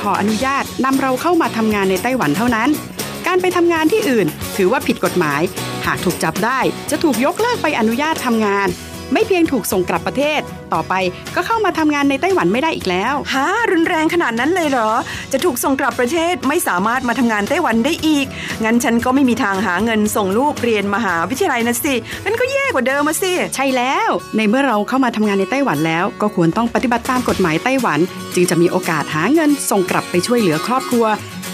ขออนุญาตนำเราเข้ามาทำงานในไต้หวันเท่านั้น การไปทำงานที่อื่น ถือว่าผิดกฎหมาย หากถูกจับได้จะถูกยกเลิกไปอนุญาตทำงาน ไม่เพียงถูกส่งกลับประเทศ ต่อไปก็เข้ามาทำงานในไต้หวันไม่ได้อีกแล้วฮะรุนแรงขนาดนั้นเลยเหรอ จะถูกส่งกลับประเทศไม่สามารถมาทำงานไต้หวันได้อีก งั้นฉันก็ไม่มีทางหาเงินส่งลูกเรียนมหาวิทยาลัยนะสิงั้นก็แย่กว่าเดิมมาสิ ใช่แล้ว ในเมื่อเราเข้ามาทำงานในไต้หวันแล้ว ก็ควรต้องปฏิบัติตามกฎหมายไต้หวัน จึงจะมีโอกาสหาเงินส่งกลับไปช่วยเหลือครอบครัว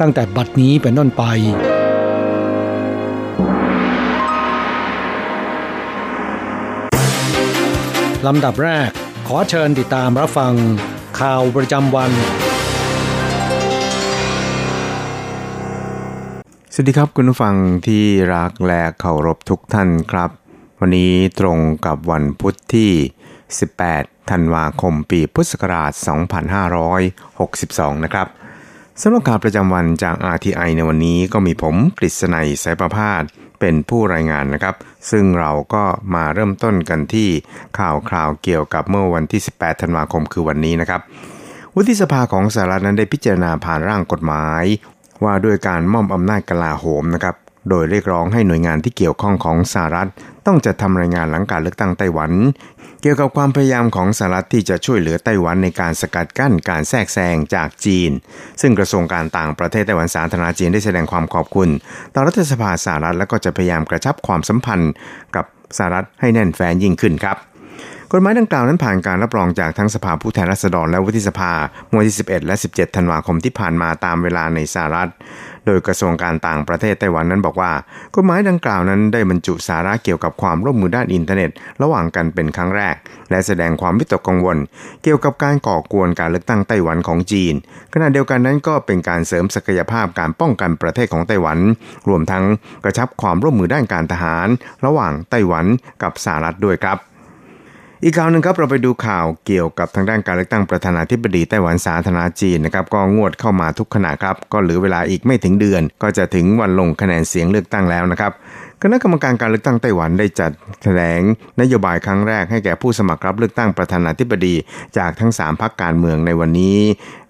ตั้งแต่บัดนี้เป็นต้นไป ลำดับแรกขอเชิญติดตามรับฟัง ข่าวประจำวัน สวัสดีครับคุณผู้ฟังที่รักและเคารพทุกท่านครับ วันนี้ตรงกับวันพุทธที่ 18 ธันวาคมปีพุทธศักราช 2562 นะครับ สำหรับข่าวประจำวันจาก RTI ในวันนี้ก็มีผมกฤษณัยสายประพาสเป็นผู้รายงานนะครับ ซึ่งเราก็มาเริ่มต้นกันที่ข่าวคราวเกี่ยวกับเมื่อวันที่ 18 ธันวาคมคือวันนี้นะครับ วุฒิสภาของสหรัฐนั้นได้พิจารณาผ่านร่างกฎหมาย ว่าด้วยการมอบอำนาจกลาโหมนะครับ โดยเรียกร้องให้หน่วยงานที่เกี่ยวข้องของสหรัฐ ต้องจัดทำรายงานหลังการเลือกตั้งไต้หวัน เกี่ยวกับความพยายามของสหรัฐที่จะช่วยเหลือไต้หวันในการสกัดกั้นการแทรกแซงจากจีน ซึ่งกระทรวงการต่างประเทศไต้หวันสาธารณจีนได้แสดงความขอบคุณ ต่อรัฐสภาสหรัฐและก็จะพยายามกระชับความสัมพันธ์กับสหรัฐให้แน่นแฟ้นยิ่งขึ้นครับกฎหมายดังกล่าวนั้นผ่านการรับรองจากทั้งสภาผู้แทนราษฎรและวุฒิสภาเมื่อที่ 11 และ 17 ธันวาคมที่ผ่านมาตามเวลาในสหรัฐ โดยกระทรวงการต่างประเทศไต้หวันนั้นบอกว่ากฎหมายดังกล่าวนั้นได้บรรจุสาระเกี่ยวกับความร่วมมือด้านอินเทอร์เน็ต ระหว่างกันเป็นครั้งแรก และแสดงความวิตกกังวล เกี่ยวกับการก่อกวนการเลือกตั้งไต้หวันของจีน ขณะเดียวกันนั้นก็เป็นการเสริมศักยภาพการป้องกันประเทศของไต้หวัน รวมทั้งกระชับความร่วมมือด้านการทหาร ระหว่างไต้หวันกับสหรัฐด้วยครับ อีกข่าวหนึ่งครับเราไปดูข่าวเกี่ยวกับทางด้านการเลือกตั้งประธานาธิบดีไต้หวันสาธารณจีนนะครับก็งวดเข้ามาทุกขณะครับก็เหลือเวลาอีกไม่ถึงเดือน ก็จะถึงวันลงคะแนนเสียงเลือกตั้งแล้วนะครับคณะกรรมการการเลือกตั้งไต้หวันได้จัดแถลงนโยบายครั้งแรกให้แก่ผู้สมัครรับเลือกตั้งประธานาธิบดี จากทั้ง 3พรรคการเมืองในวันนี้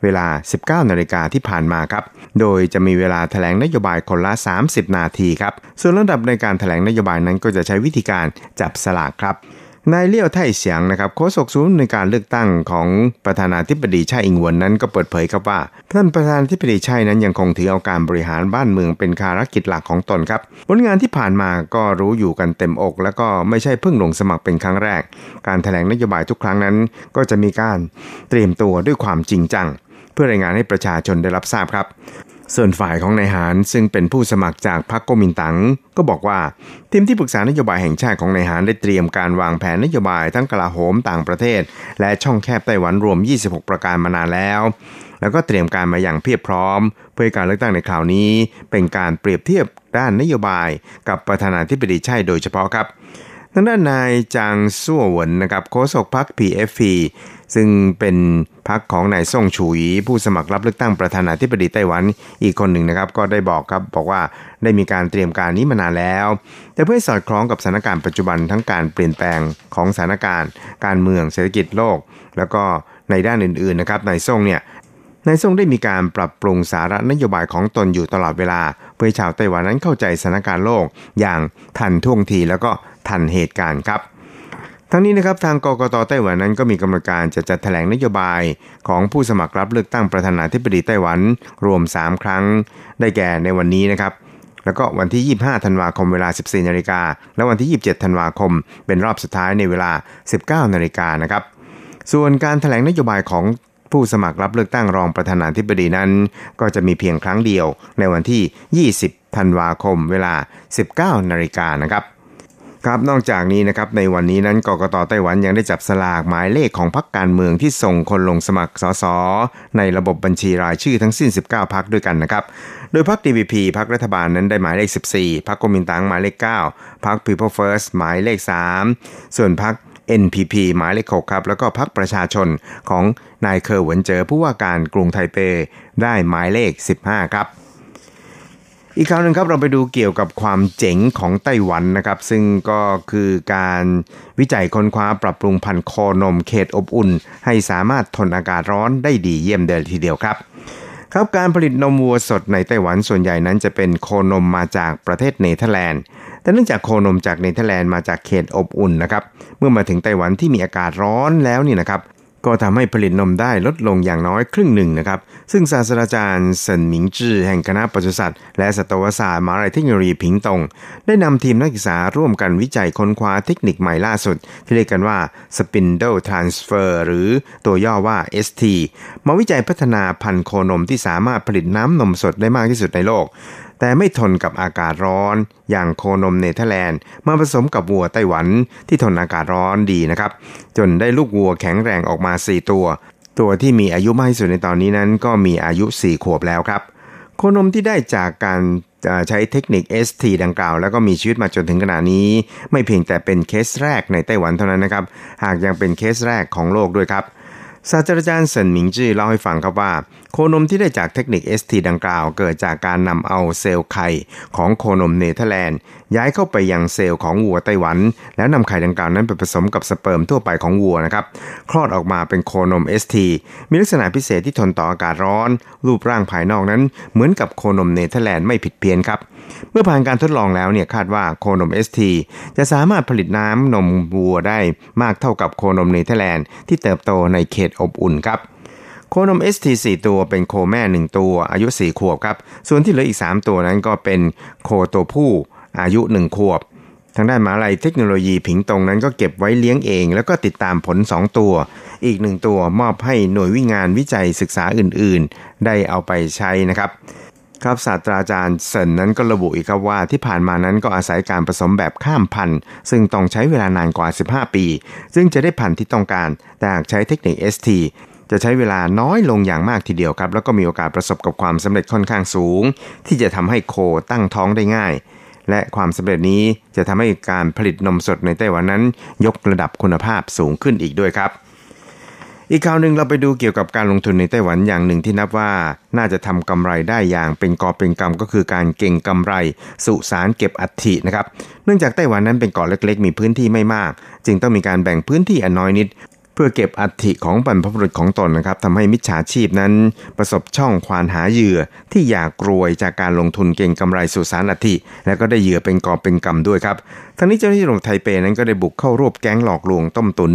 เวลา 19นาฬิกาที่ผ่านมาครับ โดยจะมีเวลาแถลงนโยบายคนละ 30 นาทีครับ ส่วนระดับในการแถลงนโยบายนั้นก็จะใช้วิธีการจับสลากครับ นายเลี้ยวไทเสียงนะครับโฆษกศูนย์ในการเลือกตั้งของประธานาธิบดีชาอิงวนนั้นก็เปิดเผยครับว่า ท่านประธานาธิบดีชานั้นยังคงถือเอาการบริหารบ้านเมืองเป็นภารกิจหลักของตนครับ ผลงานที่ผ่านมาก็รู้อยู่กันเต็มอก แล้วก็ไม่ใช่เพิ่งลงสมัครเป็นครั้งแรก การแถลงนโยบายทุกครั้งนั้น ก็จะมีการเตรียมตัวด้วยความจริงจัง เพื่อรายงานให้ประชาชนได้รับทราบครับ ส่วนฝ่ายของนายหารซึ่งเป็นผู้สมัครจากพรรคกมินตังก็บอกว่า ทีมที่ปรึกษานโยบายแห่งชาติของนายหารได้เตรียมการวางแผนนโยบายทั้งกลาโหมต่างประเทศ และช่องแคบไต้หวันรวม 26 ประการมานานแล้ว แล้วก็เตรียมการมาอย่างเพียบพร้อม เพื่อการเลือกตั้งในคราวนี้ เป็นการเปรียบเทียบด้านนโยบาย กับประธานาธิบดีใช่โดยเฉพาะครับ ทางด้านนายจางซั่วหวนนะครับโฆษกพรรค PFP ซึ่งเป็นพรรคของนายซ่งฉุย ผู้สมัครรับเลือกตั้งประธานาธิบดีไต้หวันอีกคนหนึ่งนะครับ ก็ได้บอกครับบอกว่าได้มีการเตรียมการนี้มานานแล้ว แต่เพื่อสอดคล้องกับสถานการณ์ปัจจุบันทั้งการเปลี่ยนแปลงของสถานการณ์ การเมืองเศรษฐกิจโลก แล้วก็ในด้านอื่นๆนะครับนายซ่งเนี่ยนายซ่งได้มีการปรับปรุงสาระนโยบายของตนอยู่ตลอดเวลา เพื่อชาวไต้หวันนั้นเข้าใจสถานการณ์โลกอย่างทันท่วงทีแล้วก็ ทันเหตุการณ์ครับ ทั้งนี้นะครับทางกกตไต้หวันนั้นก็มีกำหนดการจะจัดแถลงนโยบายของผู้สมัครรับเลือกตั้งประธานาธิบดีไต้หวันรวม 3 ครั้ง ได้แก่ในวันนี้นะครับแล้วก็วันที่ 25 ธันวาคมเวลา 14 นาฬิกา และวันที่ 27 ธันวาคม เป็นรอบสุดท้ายในเวลา 19 นาฬิกานะครับ ส่วนการแถลงนโยบายของผู้สมัครรับเลือกตั้งรองประธานาธิบดีนั้น ก็จะมีเพียงครั้งเดียวในวันที่ 20 ธันวาคม เวลา 19 นาฬิกานะครับ ครับนอกจากนี้นะครับในวันนี้นั้นกกตไต้หวันยังได้จับสลากหมายเลขของพรรคการเมืองที่ส่งคนลงสมัครสสในระบบบัญชีรายชื่อทั้งสิ้น 19 พรรคด้วยกันนะครับ โดยพรรค DVP พรรครัฐบาลนั้นได้หมายเลข 14 พรรคกมินตังหมายเลข 9 พรรค People First หมายเลข 3 ส่วนพรรค NPP หมายเลข 6 ครับ แล้วก็พรรคประชาชนของนายเคอร์หวนเจอผู้ว่าการกรุงไทเปได้หมายเลข 15 ครับ อีกคราวหนึ่งครับเราไปดูเกี่ยวกับความเจ๋งของไต้หวันนะครับ ซึ่งก็คือการวิจัยค้นคว้าปรับปรุงพันธุ์โคนมเขตอบอุ่น ให้สามารถทนอากาศร้อนได้ดีเยี่ยมเดินทีเดียวครับครับการผลิตนมวัวสดในไต้หวันส่วนใหญ่นั้นจะเป็นโคนมมาจากประเทศเนเธอร์แลนด์ แต่เนื่องจากโคนมจากเนเธอร์แลนด์มาจากเขตอบอุ่นนะครับ เมื่อมาถึงไต้หวันที่มีอากาศร้อนแล้วนี่นะครับ ก็ทำให้ผลิตนมได้ลดลงอย่างน้อยครึ่งหนึ่งนะครับ ซึ่งศาสตราจารย์เซินหมิงจื้อแห่งคณะปศุสัตว์และสัตวศาสตร์มหาวิทยาลัยเทคโนโลยีผิงตง ได้นำทีมนักศึกษาร่วมกันวิจัยค้นคว้าเทคนิคใหม่ล่าสุด ที่เรียกกันว่า Spindle Transfer หรือตัวย่อว่า ST มาวิจัยพัฒนาพันธุ์โคนมที่สามารถผลิตน้ำนมสดได้มากที่สุดในโลก แต่ไม่ทนกับอากาศร้อน อย่างโคนมเนเธอร์แลนด์มาผสมกับวัวไต้หวันที่ทนอากาศร้อนดีนะครับ จนได้ลูกวัวแข็งแรงออกมา 4 ตัว ตัวที่มีอายุมากที่สุดในตอนนี้นั้นก็มีอายุ 4 ขวบแล้วครับ โคนมที่ได้จากการใช้เทคนิค ST ดังกล่าว แล้วก็มีชีวิตมาจนถึงขณะนี้ ไม่เพียงแต่เป็นเคสแรกในไต้หวันเท่านั้นนะครับ หากยังเป็นเคสแรกของโลกด้วยครับ ศาสตราจารย์เซินหมิงจื้อเล่าให้ฟังครับว่า โคนมที่ได้จากเทคนิค ST ดังกล่าว เกิดจากการนำเอาเซลล์ไข่ของโคนมเนเธอร์แลนด์ย้ายเข้าไปยังเซลล์ของวัวไต้หวัน แล้วนำไข่ดังกล่าวนั้นไปผสมกับสเปิร์มทั่วไปของวัวนะครับ คลอดออกมาเป็นโคนม ST มีลักษณะพิเศษที่ทนต่ออากาศร้อน รูปร่างภายนอกนั้น เหมือนกับโคนมเนเธอร์แลนด์ไม่ผิดเพี้ยนครับ เมื่อผ่านการทดลองแล้วเนี่ยคาดว่าโคนม ST จะสามารถผลิตน้ำนมวัวได้มากเท่ากับโคนมเนเธอร์แลนด์ที่เติบโตในเขตอบอุ่นครับโคนม ST 4 ตัวเป็นโคแม่ 1 ตัวอายุ 4 ขวบครับ ส่วนที่เหลืออีก 3 ตัวนั้นก็เป็นโคตัวผู้ อายุ1ขวบ ทางด้านมหาลัยเทคโนโลยีผิงตงนั้นก็เก็บไว้เลี้ยงเอง แล้วก็ติดตามผล 2 ตัว อีก1ตัวมอบให้หน่วยวิงานวิจัยศึกษาอื่นๆ ได้เอาไปใช้นะครับครับศาสตราจารย์เซินนั้นก็ระบุอีกครับว่าที่ผ่านมานั้นก็อาศัยการผสมแบบข้ามพันธุ์ ซึ่งต้องใช้เวลานานกว่า 15 ปี ซึ่งจะได้พันธุ์ที่ต้องการ แต่หากใช้เทคนิค ST จะใช้เวลาน้อยลงอย่างมากทีเดียวครับ แล้วก็มีโอกาสประสบกับความสำเร็จค่อนข้างสูง ที่จะทำให้โคตั้งท้องได้ง่าย และความสำเร็จนี้จะทำให้การผลิตนมสดในไต้หวันนั้น ยกระดับคุณภาพสูงขึ้นอีกด้วยครับ อีกข่าวหนึ่งเราไปดูเกี่ยวกับการลงทุนในไต้หวันอย่างหนึ่งที่นับว่า น่าจะทำกำไรได้อย่างเป็นกอบเป็นกำก็คือการเก่งกำไร สุสานเก็บอัฐินะครับ เนื่องจากไต้หวันนั้นเป็นเกาะเล็ก ๆ มีพื้นที่ไม่มาก จึงต้องมีการแบ่งพื้นที่อันน้อยนิด เพื่อเก็บอัฐิของบรรพบุรุษของตนนะครับทำให้มิจฉาชีพนั้น ประสบช่องควานหาเหยื่อที่อยากรวยจากการลงทุนเก่งกำไรสุสานอัฐิและก็ได้เหยื่อเป็นกอบเป็นกำด้วยครับทั้งนี้เจ้าหน้าที่ตำรวจไทเปนั้นก็ได้บุกเข้ารวบแก๊งหลอกลวงต้มตุน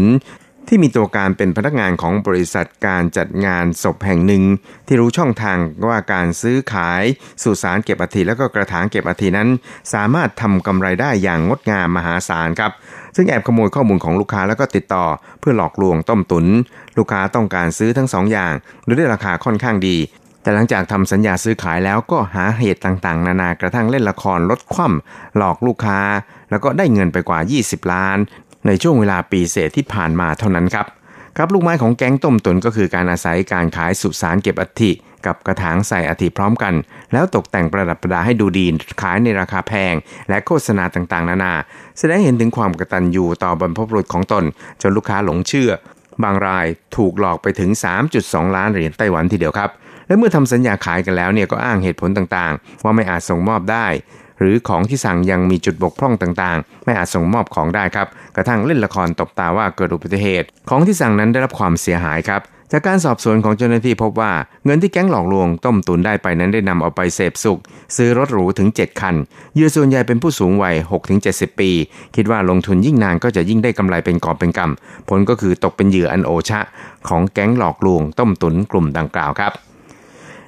ที่มีตัวการเป็นพนักงานของบริษัทการจัดงานศพแห่งหนึ่ง ที่รู้ช่องทางว่าการซื้อขายสุสานเก็บอัฐิแล้วก็กระถางเก็บอัฐินั้น สามารถทำกำไรได้อย่างงดงามมหาศาลครับ ซึ่งแอบขโมยข้อมูลของลูกค้าแล้วก็ติดต่อ เพื่อหลอกลวงต้มตุน ลูกค้าต้องการซื้อทั้งสองอย่าง โดยได้ราคาค่อนข้างดีแต่หลังจากทำสัญญาซื้อขายแล้วก็หาเหตุต่างๆ นานากระทั่งเล่นละครลดคว่ำหลอกลูกค้า แล้วก็ได้เงินไปกว่า 20 ล้าน ในช่วงเวลาปีเศษที่ผ่านมาเท่านั้นครับครับลูกไม้ของแก๊งต้มตุนก็คือการอาศัยการขายสุสานเก็บอัฐิกับกระถางใส่อัฐิพร้อมกัน แล้วตกแต่งประดับประดาให้ดูดีขายในราคาแพง และโฆษณาต่างๆ นานา แสดงเห็นถึงความกตัญญูต่อบรรพบุรุษของตน จนลูกค้าหลงเชื่อ บางรายถูกหลอกไปถึง 3.2 ล้านเหรียญไต้หวันทีเดียวครับและเมื่อทำสัญญาขายกันแล้วเนี่ยก็อ้างเหตุผลต่างๆ ว่าไม่อาจส่งมอบได้ หรือของที่สั่งยังมีจุดบกพร่องต่างๆ ไม่อาจส่งมอบของได้ครับ กระทั่งเล่นละครตบตาว่าเกิดอุบัติเหตุ ของที่สั่งนั้นได้รับความเสียหายครับจากการสอบสวนของเจ้าหน้าที่พบว่าเงินที่แก๊งหลอกลวงต้มตุนได้ไปนั้นได้นำเอาไปเสพสุข ซื้อรถหรูถึง 7 คันเยื่อส่วนใหญ่เป็นผู้สูงวัย 6-70 ปี คิดว่าลงทุนยิ่งนานก็จะยิ่งได้กำไรเป็นกอบเป็นกำผลก็คือตกเป็นเหยื่ออันโอชะ ของแก๊งหลอกลวงต้มตุนกลุ่มดังกล่าวครับ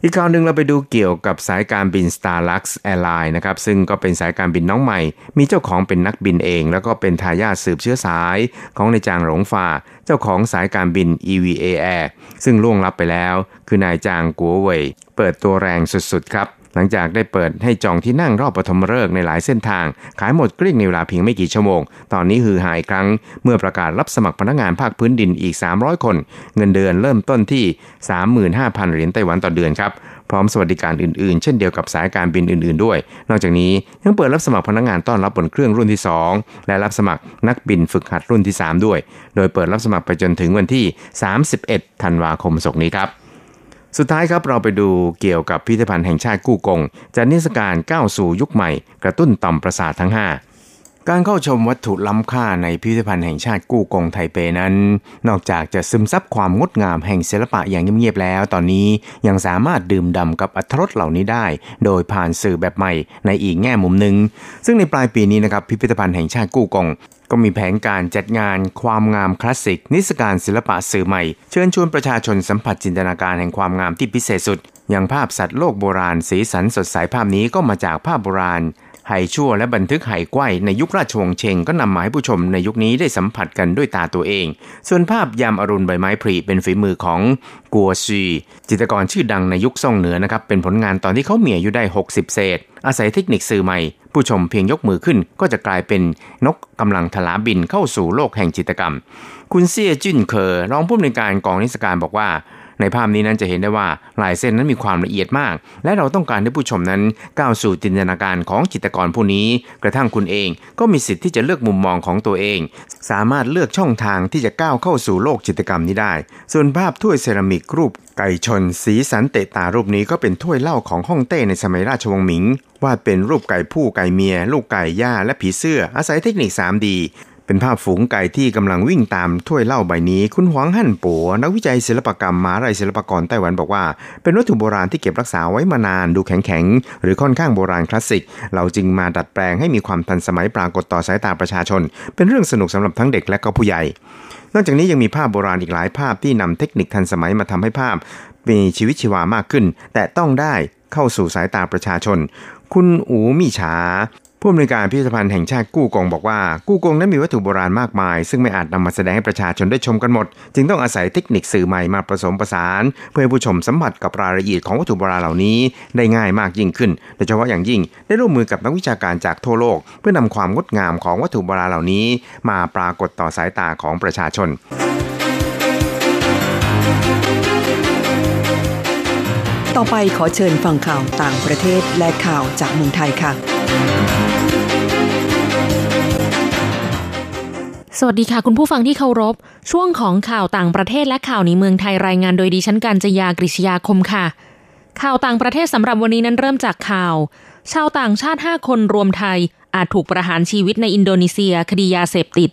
อีกข่าวหนึ่งเราไปดูเกี่ยวกับสายการบิน Starlux Airline นะครับซึ่งก็เป็นสายการบินน้องใหม่ มีเจ้าของเป็นนักบินเอง แล้วก็เป็นทายาทสืบเชื้อสายของนายจางหลงฟาเจ้าของสายการบิน EVA Air ซึ่งล่วงลับไปแล้ว คือนายจางกัวเว่ยเปิดตัวแรงสุดๆครับ หลังจากได้เปิดให้จองที่นั่งรอบปฐมฤกษ์ในหลายเส้นทาง ขายหมดเกลี้ยงในเวลาเพียงไม่กี่ชั่วโมง ตอนนี้ฮือหายครั้งเมื่อประกาศรับสมัครพนักงานภาคพื้นดินอีก 300 คน เงินเดือนเริ่มต้นที่ 35,000 เหรียญไต้หวันต่อเดือนครับพร้อมสวัสดิการอื่นๆ เช่นเดียวกับสายการบินอื่นๆด้วย นอกจากนี้ยังเปิดรับสมัครพนักงานต้อนรับบนเครื่องรุ่นที่ 2 และรับสมัครนักบินฝึกหัดรุ่นที่ 3 ด้วย โดยเปิดรับสมัครไปจนถึงวันที่ 31 ธันวาคมศกนี้ครับ สุดท้ายครับเราไปดูเกี่ยวกับพิพิธภัณฑ์แห่งชาติกู้กงจัดนิทรรศการก้าวสู่ยุคใหม่ กระตุ้นต่อมประสาททั้ง 5 การเข้าชมวัตถุล้ำค่าในพิพิธภัณฑ์แห่งชาติกู้กงไทเปนั้น นอกจากจะซึมซับความงดงามแห่งศิลปะอย่างเงียบๆแล้ว ตอนนี้ยังสามารถดื่มด่ำกับอรรรสเหล่านี้ได้ โดยผ่านสื่อแบบใหม่ในอีกแง่มุมหนึ่ง ซึ่งในปลายปีนี้นะครับพิพิธภัณฑ์แห่งชาติกู้กงก็มีแผนการจัดงานความงามคลาสสิก นิทรรศการศิลปะสื่อใหม่ เชิญชวนประชาชนสัมผัสจินตนาการแห่งความงามที่พิเศษสุด อย่างภาพสัตว์โลกโบราณ สีสันสดใสภาพนี้ก็มาจากภาพโบราณ ไหชั่วและบันทึกไหก้วยในยุคราชวงศ์เชงก็นำมาให้ผู้ชมในยุคนี้ได้สัมผัสกันด้วยตาตัวเอง ส่วนภาพยามอรุณใบไม้ผลิเป็นฝีมือของกัวซีจิตรกรชื่อดังในยุคซ่องเหนือนะครับ เป็นผลงานตอนที่เขาเมียอายุได้ 60 เศษ อาศัยเทคนิคสื่อใหม่ ผู้ชมเพียงยกมือขึ้นก็จะกลายเป็นนกกำลังทลาบินเข้าสู่โลกแห่งจิตรกรรม คุณเซียจิ้นเคอรองผู้อำนวยการกองนิทรรศการบอกว่า ในภาพนี้นั้นจะเห็นได้ว่าลายเส้นนั้นมีความละเอียดมาก และเราต้องการให้ผู้ชมนั้นก้าวสู่จินตนาการของจิตรกรผู้นี้ กระทั่งคุณเองก็มีสิทธิ์ที่จะเลือกมุมมองของตัวเอง สามารถเลือกช่องทางที่จะก้าวเข้าสู่โลกจิตรกรรมนี้ได้ ส่วนภาพถ้วยเซรามิกรูปไก่ชน สีสันเตะตารูปนี้ก็เป็นถ้วยเหล้าของฮ่องเต้ในสมัยราชวงศ์หมิงวาดเป็นรูปไก่ผู้ไก่เมีย ลูกไก่ย่าและผีเสื้ออาศัยเทคนิค 3D เป็นภาพฝูงไก่ที่กำลังวิ่งตามถ้วยเหล้าใบนี้ คุณหวังหั่นปัวนักวิจัยศิลปกรรมมหาไรศิลปากรไต้หวันบอกว่า เป็นวัตถุโบราณที่เก็บรักษาไว้มานานดูแข็งๆ หรือค่อนข้างโบราณคลาสสิก เราจึงมาดัดแปลงให้มีความทันสมัยปรากฏต่อสายตาประชาชน เป็นเรื่องสนุกสำหรับทั้งเด็กและก็ผู้ใหญ่ นอกจากนี้ยังมีภาพโบราณอีกหลายภาพที่นำเทคนิคทันสมัยมาทำให้ภาพ มีชีวิตชีวามากขึ้น แต่ต้องได้เข้าสู่สายตาประชาชน คุณอูมี่ฉา ผู้อำนวยการพิพิธภัณฑ์แห่งชาติกู้กงบอกว่า กู้กงนั้นมีวัตถุโบราณมากมาย ซึ่งไม่อาจนำมาแสดงให้ประชาชนได้ชมกันหมด จึงต้องอาศัยเทคนิคสื่อใหม่มาผสมผสาน เพื่อให้ผู้ชมสัมผัสกับรายละเอียดของวัตถุโบราณเหล่านี้ได้ง่ายมากยิ่งขึ้น โดยเฉพาะอย่างยิ่งได้ร่วมมือกับนักวิชาการจากทั่วโลก เพื่อนำความงดงามของวัตถุโบราณเหล่านี้ มาปรากฏต่อสายตาของประชาชนต่อไปขอเชิญฟังข่าวต่างประเทศและข่าวจากเมืองไทยค่ะ สวัสดีค่ะ คุณผู้ฟังที่เคารพ ช่วงของข่าวต่างประเทศและข่าวในเมืองไทยรายงานโดยดิฉันการจยากริชยาคมค่ะ ข่าวต่างประเทศสำหรับวันนี้นั้นเริ่มจากข่าว ชาวต่างชาติ 5 คนรวมไทย อาจถูกประหารชีวิตในอินโดนีเซีย คดียาเสพติด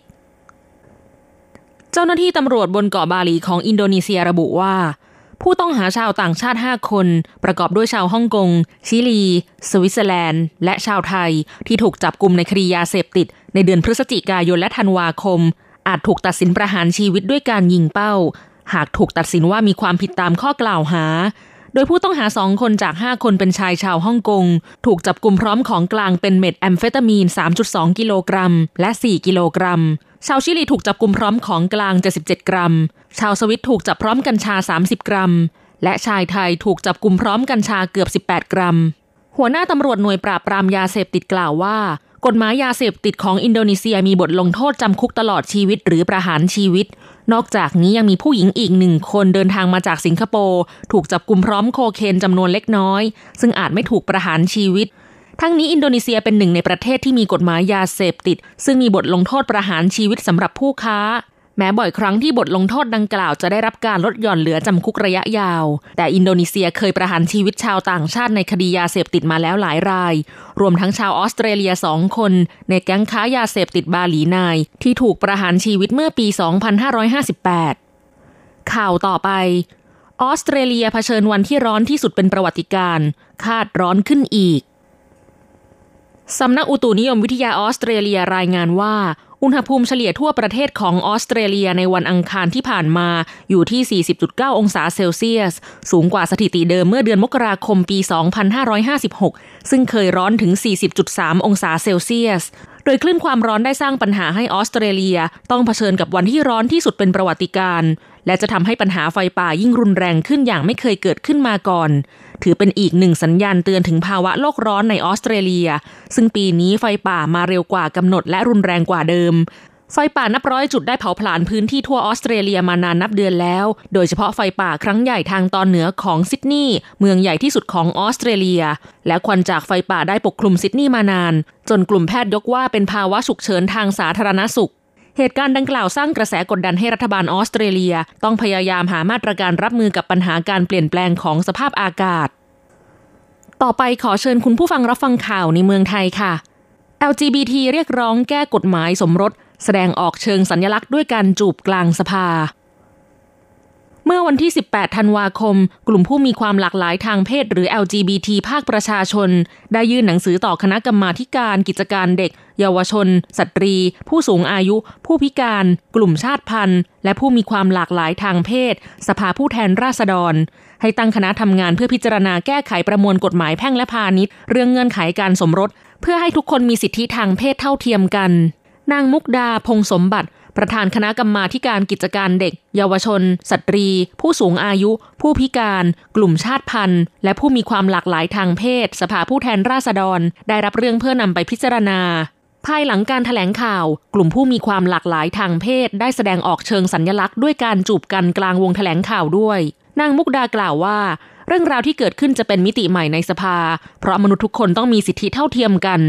เจ้าหน้าที่ตำรวจบนเกาะบาหลีของอินโดนีเซียระบุว่า ผู้ต้องหาชาวต่างชาติ 5 คน ประกอบด้วยชาวฮ่องกง ชิลี สวิตเซอร์แลนด์ และชาวไทย ที่ถูกจับกลุ่มในคดียาเสพติด ในเดือนพฤศจิกายนและธันวาคม อาจถูกตัดสินประหารชีวิตด้วยการยิงเป้า หากถูกตัดสินว่ามีความผิดตามข้อกล่าวหา โดยผู้ต้องหาสองคนจาก 5 คนเป็นชายชาวฮ่องกง ถูกจับกลุ่มพร้อมของกลางเป็นเม็ดแอมเฟตามีน 3.2 กิโลกรัม และ 4 กิโลกรัม ชาวชิลีถูกจับกลุ่มพร้อมของกลาง 77 กรัม ชาวสวิตถูกจับพร้อมกัญชา 30 กรัม และชายไทยถูกจับกลุ่มพร้อมกัญชาเกือบ 18 กรัม หัวหน้าตำรวจหน่วยปราบปรามยาเสพติดกล่าวว่า กฎหมายยาเสพติดของอินโดนีเซียมีบทลงโทษจำคุกตลอดชีวิตหรือประหารชีวิต นอกจากนี้ยังมีผู้หญิงอีกหนึ่งคนเดินทางมาจากสิงคโปร์ถูกจับกลุ่มพร้อมโคเคนจำนวนเล็กน้อย ซึ่งอาจไม่ถูกประหารชีวิต ทั้งนี้อินโดนีเซียเป็นหนึ่งในประเทศที่มีกฎหมายยาเสพติด ซึ่งมีบทลงโทษประหารชีวิตสำหรับผู้ค้า แม้บ่อยครั้งที่บทลงโทษดังกล่าวจะได้รับการลดหย่อนเหลือจำคุกระยะยาว แต่อินโดนีเซียเคยประหารชีวิตชาวต่างชาติในคดียาเสพติดมาแล้วหลายราย รวมทั้งชาวออสเตรเลียสองคน ในแก๊งค้ายาเสพติดบาหลีนาย ที่ถูกประหารชีวิตเมื่อปี 2558 ข่าวต่อไปออสเตรเลียเผชิญวันที่ร้อนที่สุดเป็นประวัติการ คาดร้อนขึ้นอีก สำนักอุตุนิยมวิทยาออสเตรเลียรายงานว่า อุณหภูมิเฉลี่ยทั่วประเทศของออสเตรเลียในวันอังคารที่ผ่านมาอยู่ที่ 40.9 องศาเซลเซียส สูงกว่าสถิติเดิมเมื่อเดือนมกราคมปี 2556 ซึ่งเคยร้อนถึง 40.3 องศาเซลเซียส โดยคลื่นความร้อนได้สร้างปัญหาให้ออสเตรเลีย ต้องเผชิญกับวันที่ร้อนที่สุดเป็นประวัติการณ์ และจะทำให้ปัญหาไฟป่ายิ่งรุนแรงขึ้นอย่างไม่เคยเกิดขึ้นมาก่อน ถือเป็นอีกหนึ่งสัญญาณเตือนถึงภาวะโลกร้อนในออสเตรเลีย ซึ่งปีนี้ไฟป่ามาเร็วกว่ากำหนดและรุนแรงกว่าเดิมไฟป่านับร้อยจุดได้เผาผลาญพื้นที่ทั่วออสเตรเลียมานานนับเดือนแล้ว โดยเฉพาะไฟป่าครั้งใหญ่ทางตอนเหนือของซิดนีย์เมืองใหญ่ที่สุดของออสเตรเลีย และควันจากไฟป่าได้ปกคลุมซิดนีย์มานาน จนกลุ่มแพทย์ยกว่าเป็นภาวะฉุกเฉินทางสาธารณสุข เหตุการณ์ดังกล่าวสร้างกระแสกดดันให้รัฐบาลออสเตรเลีย ต้องพยายามหามาตรการรับมือกับปัญหาการเปลี่ยนแปลงของสภาพอากาศ ต่อไปขอเชิญคุณผู้ฟังรับฟังข่าวในเมืองไทยค่ะ LGBT เรียกร้องแก้กฎหมายสมรส แสดงออกเชิงสัญลักษณ์ด้วยการจูบกลางสภา มื่อวันที่ 18 ธันวาคม กลุ่มผู้มีความหลากหลายทางเพศหรือ LGBT ภาคประชาชน ได้ยื่นหนังสือต่อคณะกรรมาการกิจการเด็ก เยาวชน สตรี ผู้สูงอายุ ผู้พิการ กลุ่มชาติพันธุ์ และผู้มีความหลากหลายทางเพศ สภาผู้แทนราษฎร ให้ตั้งคณะทำงานเพื่อพิจารณาแก้ไขประมวลกฎหมายแพ่งและพาณิชย์ เรื่องเงื่อนไขการสมรส เพื่อให้ทุกคนมีสิทธิทางเพศเท่าเทียมกันนางมุกดาพงสมบัติ ประธานคณะกรรมาการกิจการเด็ก เยาวชน สตรี ผู้สูงอายุ ผู้พิการ กลุ่มชาติพันธุ์ และผู้มีความหลากหลายทางเพศ สภาผู้แทนราษฎร ได้รับเรื่องเพื่อนำไปพิจารณา ภายหลังการถแถลงข่าว กลุ่มผู้มีความหลากหลายทางเพศ ได้แสดงออกเชิงสัญญลักษณ์ด้วยการจูบกันกลางวงถแถลงข่าวด้วย นางมุกดากล่าวว่า เรื่องราวที่เกิดขึ้นจะเป็นมิติใหม่ในสภา เพราะมนุษย์ทุกคนต้องมีสิทธิเท่าเทียมกัน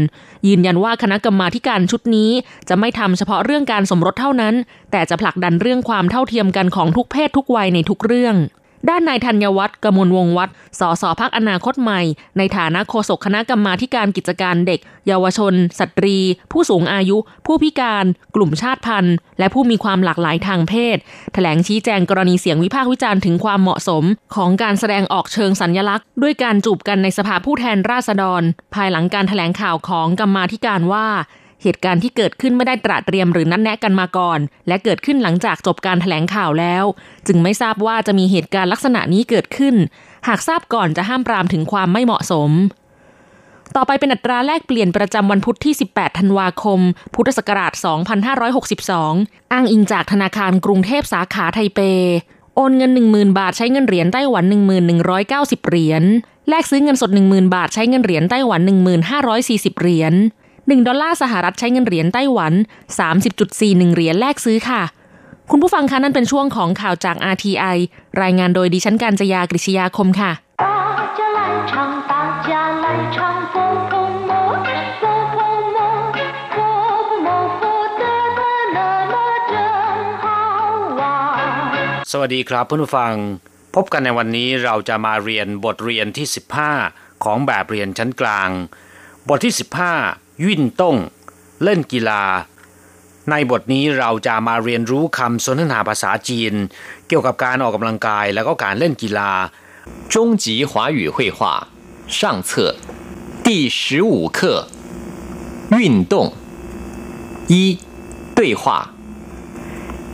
ยืนยันว่าคณะกรรมาการชุดนี้จะไม่ทำเฉพาะเรื่องการสมรสเท่านั้น แต่จะผลักดันเรื่องความเท่าเทียมกันของทุกเพศทุกวัยในทุกเรื่อง ด้านนายธัญวัฒน์กมลวงวัฒน์สสพักอนาคตใหม่ ในฐานะโฆษกคณะกรรมาการกิจการเด็ก เยาวชน สตรี ผู้สูงอายุ ผู้พิการ กลุ่มชาติพันธุ์ และผู้มีความหลากหลายทางเพศแถลงชี้แจงกรณีเสียงวิพากษ์วิจารณ์ถึงความเหมาะสม ของการแสดงออกเชิงสัญญลักษณ์ ด้วยการจูบกันในสภาผู้แทนราษฎร ภายหลังการแถลงข่าวของกรรมาธิการว่า เหตุการณ์ที่เกิดขึ้นไม่ได้ตระเตรียมหรือนัดแนะกันมาก่อน และเกิดขึ้นหลังจากจบการแถลงข่าวแล้ว จึงไม่ทราบว่าจะมีเหตุการณ์ลักษณะนี้เกิดขึ้น หากทราบก่อนจะห้ามปรามถึงความไม่เหมาะสม ต่อไปเป็นอัตราแลกเปลี่ยนประจำวันพุธที่ 18 ธันวาคม พุทธศักราช 2562 อ้างอิงจากธนาคารกรุงเทพสาขาไทเป โอนเงิน 10,000 บาทใช้เงินเหรียญไต้หวัน 1190 เหรียญ แลกซื้อเงินสด 10,000 บาทใช้เงินเหรียญไต้หวัน 1540 เหรียญ 1 ดอลลาร์สหรัฐใช้เงินเหรียญไต้หวัน 30.41 เหรียญแลกซื้อค่ะ คุณผู้ฟังคะนั่นเป็นช่วงของข่าวจาก RTI รายงานโดยดิฉันการจยากริชยาคมค่ะสวัสดีครับเพื่อนผู้ฟัง พบกันในวันนี้เราจะมาเรียนบทเรียนที่ 15 ของแบบเรียนชั้นกลาง บทที่ 15 วิ่นต้งเล่นกีฬา ในบทนี้เราจะมาเรียนรู้คำสนทนาภาษาจีน เกี่ยวกับการออกกำลังกายและก็การเล่นกีฬา中级华语绘画上册第十五课运动一对话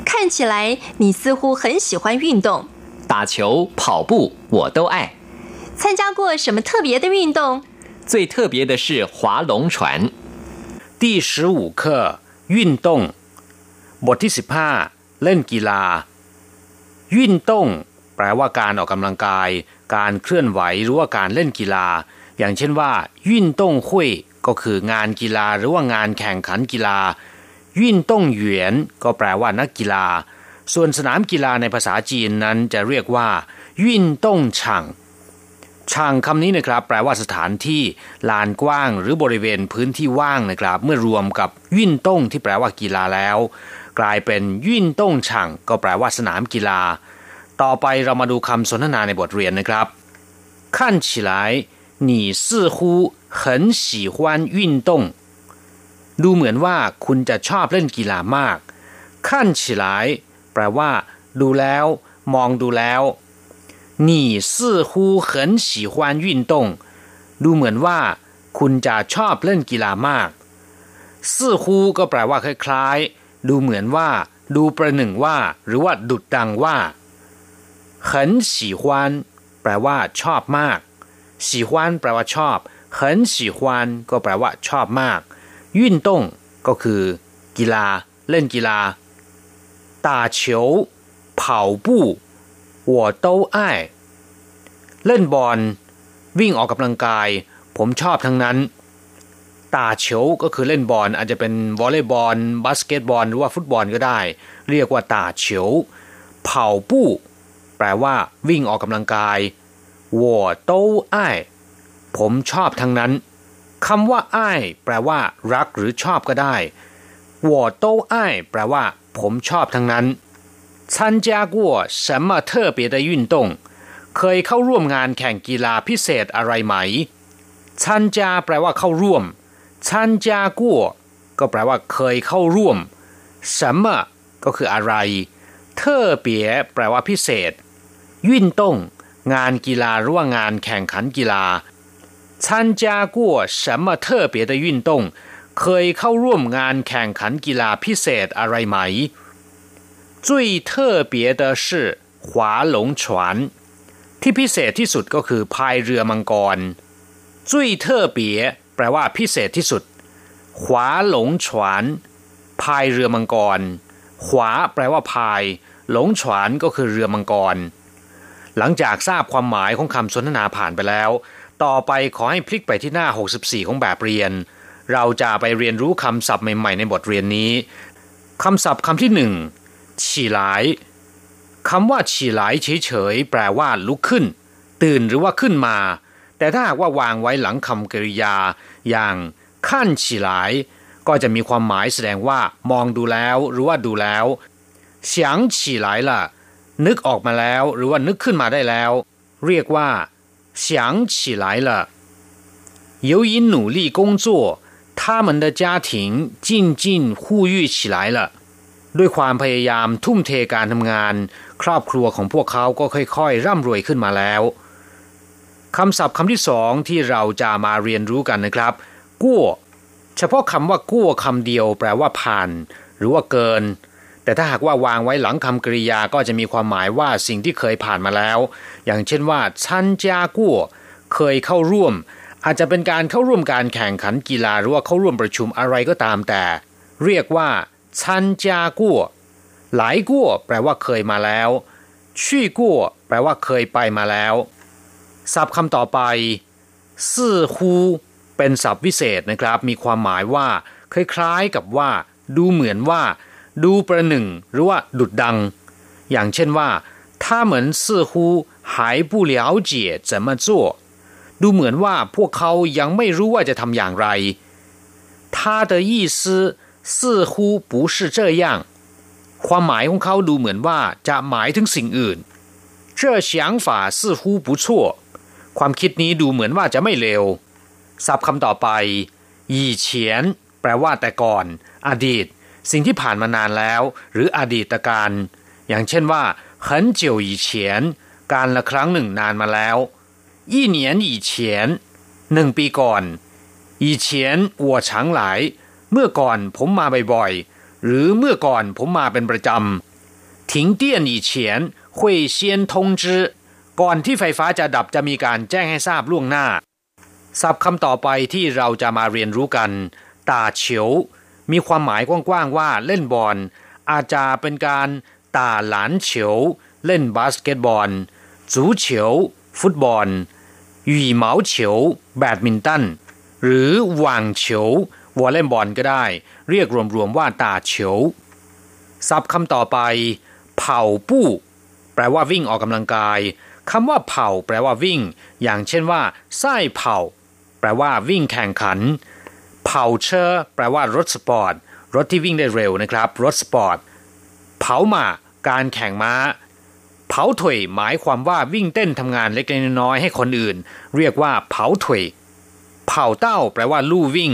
看起来你似乎很喜欢运动打球跑步我都爱参加过什么特别的运动最特别的是划龙船。 第十五课运动บทที่สิบห้าเล่นกีฬาวิ่นต้งแปลว่าการออกกำลังกาย การเคลื่อนไหวหรือว่าการเล่นกีฬา อย่างเช่นว่าวิ่นต้งหุยก็คืองานกีฬาหรือว่างานแข่งขันกีฬาวิ่นต้งเหวียนก็แปลว่านักกีฬา ส่วนสนามกีฬาในภาษาจีนนั้นจะเรียกว่าวิ่นต้งช่าง ช่างคำนี้นะครับแปลว่าสถานที่ลานกว้างหรือบริเวณพื้นที่ว่างนะครับ เมื่อรวมกับวิ่นต้งที่แปลว่ากีฬาแล้ว กลายเป็นวิ่นต้งช่างก็แปลว่าสนามกีฬา ต่อไปเรามาดูคำสนทนาในบทเรียนนะครับ看起来你似乎很喜欢运动ดูเหมือนว่าคุณจะชอบเล่นกีฬามาก看起来แปลว่า ดูแล้ว มองดูแล้ว 你似乎很喜欢运动ดูเหมือนว่าคุณจะชอบเล่นกีฬามาก似乎ก็แปลว่าคล้ายๆ ดูเหมือนว่า ดูประหนึ่งว่า หรือว่าดุดดังว่าเหินฉีควานแปลว่าชอบมากฉีควานแปลว่าชอบเหินฉีควานก็แปลว่าชอบมากยุ่นตงก็คือ กีฬา เล่นกีฬา打球เฉียวเผาปู้ หัวโต้ไอ้เล่นบอลวิ่งออกกำลังกาย ผมชอบทั้งนั้น ตาเฉียวก็คือเล่นบอลอาจจะเป็นวอลเลย์บอลบาสเกตบอลหรือว่าฟุตบอลก็ได้ เรียกว่าตาเฉียวเผาปู้ แปลว่า วิ่งออกกำลังกายหัวโต้ไอ้ผมชอบทั้งนั้นคำว่าไอ้แปลว่า รักหรือชอบก็ได้หัวโต้ไอ้แปลว่า ผมชอบทั้งนั้น 参加过什么特别的运动เคยเข้าร่วมงานแข่งกีฬาพิเศษอะไรไหม参加แปลว่าเข้าร่วม参加过ก็แปลว่าเคยเข้าร่วม什么ก็คืออะไร特别แปลว่าพิเศษ运动งานกีฬาหรือว่างานแข่งขันกีฬา参加过什么特别的运动เคยเข้าร่วมงานแข่งขันกีฬาพิเศษอะไรไหม 最特别的是划龙船ที่พิเศษที่สุดก็คือพายเรือมังกร最特别แปลว่าพิเศษที่สุดขวาหลงฉวนพายเรือมังกร ขวาแปลว่าพาย หลงฉวนก็คือเรือมังกร หลังจากทราบความหมายของคำสนทนาผ่านไปแล้ว ต่อไปขอให้พลิกไปที่หน้า 64 ของแบบเรียน เราจะไปเรียนรู้คำศัพท์ใหม่ๆในบทเรียนนี้คำศัพท์คำที่หนึ่ง 起来 คำว่าฉีไหลเฉยๆแปลว่าลุกขึ้น ตื่นหรือว่าขึ้นมา แต่ถ้าหากว่าวางไว้หลังคำกริยา อย่างขั้นฉีไหลก็จะมีความหมายแสดงว่ามองดูแล้วหรือว่าดูแล้ว想起来了นึกออกมาแล้วหรือว่านึกขึ้นมาได้แล้ว เรียกว่า想起来了由于努力工作他们的家庭渐渐富裕起来了 ด้วยความพยายามทุ่มเทการทำงาน ครอบครัวของพวกเขาก็ค่อยๆ ร่ำรวยขึ้นมาแล้วคำศัพท์คำที่สองที่เราจะมาเรียนรู้กันนะครับกู้เฉพาะคำว่ากู้คำเดียวแปลว่าผ่าน หรือว่าเกิน แต่ถ้าหากว่าวางไว้หลังคำกริยาก็จะมีความหมายว่าสิ่งที่เคยผ่านมาแล้ว อย่างเช่นว่าชันจากู้เคยเข้าร่วม อาจจะเป็นการเข้าร่วมการแข่งขันกีฬาหรือว่าเข้าร่วมประชุมอะไรก็ตามแต่ เรียกว่า ชันจากัวหลายกัวแปลว่าเคยมาแล้วชี่กัวแปลว่าเคยไปมาแล้ว ศัพท์คำต่อไปซื่อฮูเป็นศัพท์วิเศษนะครับ มีความหมายว่า คล้ายๆกับว่า ดูเหมือนว่า ดูประหนึ่ง หรือว่าดุดดัง อย่างเช่นว่า他们似乎还不了解怎么做ดูเหมือนว่าพวกเขายังไม่รู้ว่าจะทำอย่างไร他的意思 似乎不是这样ความหมายของเขาดูเหมือนว่าจะหมายถึงสิ่งอื่น这想法似乎不错ความคิดนี้ดูเหมือนว่าจะไม่เลวศัพท์คำต่อไป以前แปลว่าแต่ก่อน อดีต สิ่งที่ผ่านมานานแล้ว หรืออดีตการ อย่างเช่นว่า很久以前การละครั้งหนึ่งนานมาแล้ว一年以前หนึ่งปีก่อน以前我常来 เมื่อก่อนผมมาบ่อยๆ หรือเมื่อก่อนผมมาเป็นประจำ停电以前会先通知ก่อนที่ไฟฟ้าจะดับจะมีการแจ้งให้ทราบล่วงหน้า ศัพท์คำต่อไปที่เราจะมาเรียนรู้กัน ตาเฉียว มีความหมายกว้างๆว่าเล่นบอล อาจจะเป็นการตาหลานเฉียว เล่นบาสเกตบอลจูเฉียว ฟุตบอลหยีเหมาเฉียว แบดมินตัน หรือหว่างเฉียว วอลเลย์บอลก็ได้ เรียกรวมๆว่า 打球 ศัพท์คำต่อไป 跑步 แปลว่าวิ่งออกกำลังกายคำว่า 跑 แปลว่าวิ่ง อย่างเช่นว่า 賽跑 แปลว่าวิ่งแข่งขัน 跑車 แปลว่ารถสปอร์ต รถที่วิ่งได้เร็วนะครับ รถสปอร์ต 跑馬 การแข่งม้า 跑腿 หมายความว่าวิ่งเต้นทำงานเล็กน้อยให้คนอื่น เรียกว่า 跑腿 跑道 แปลว่าลู่วิ่ง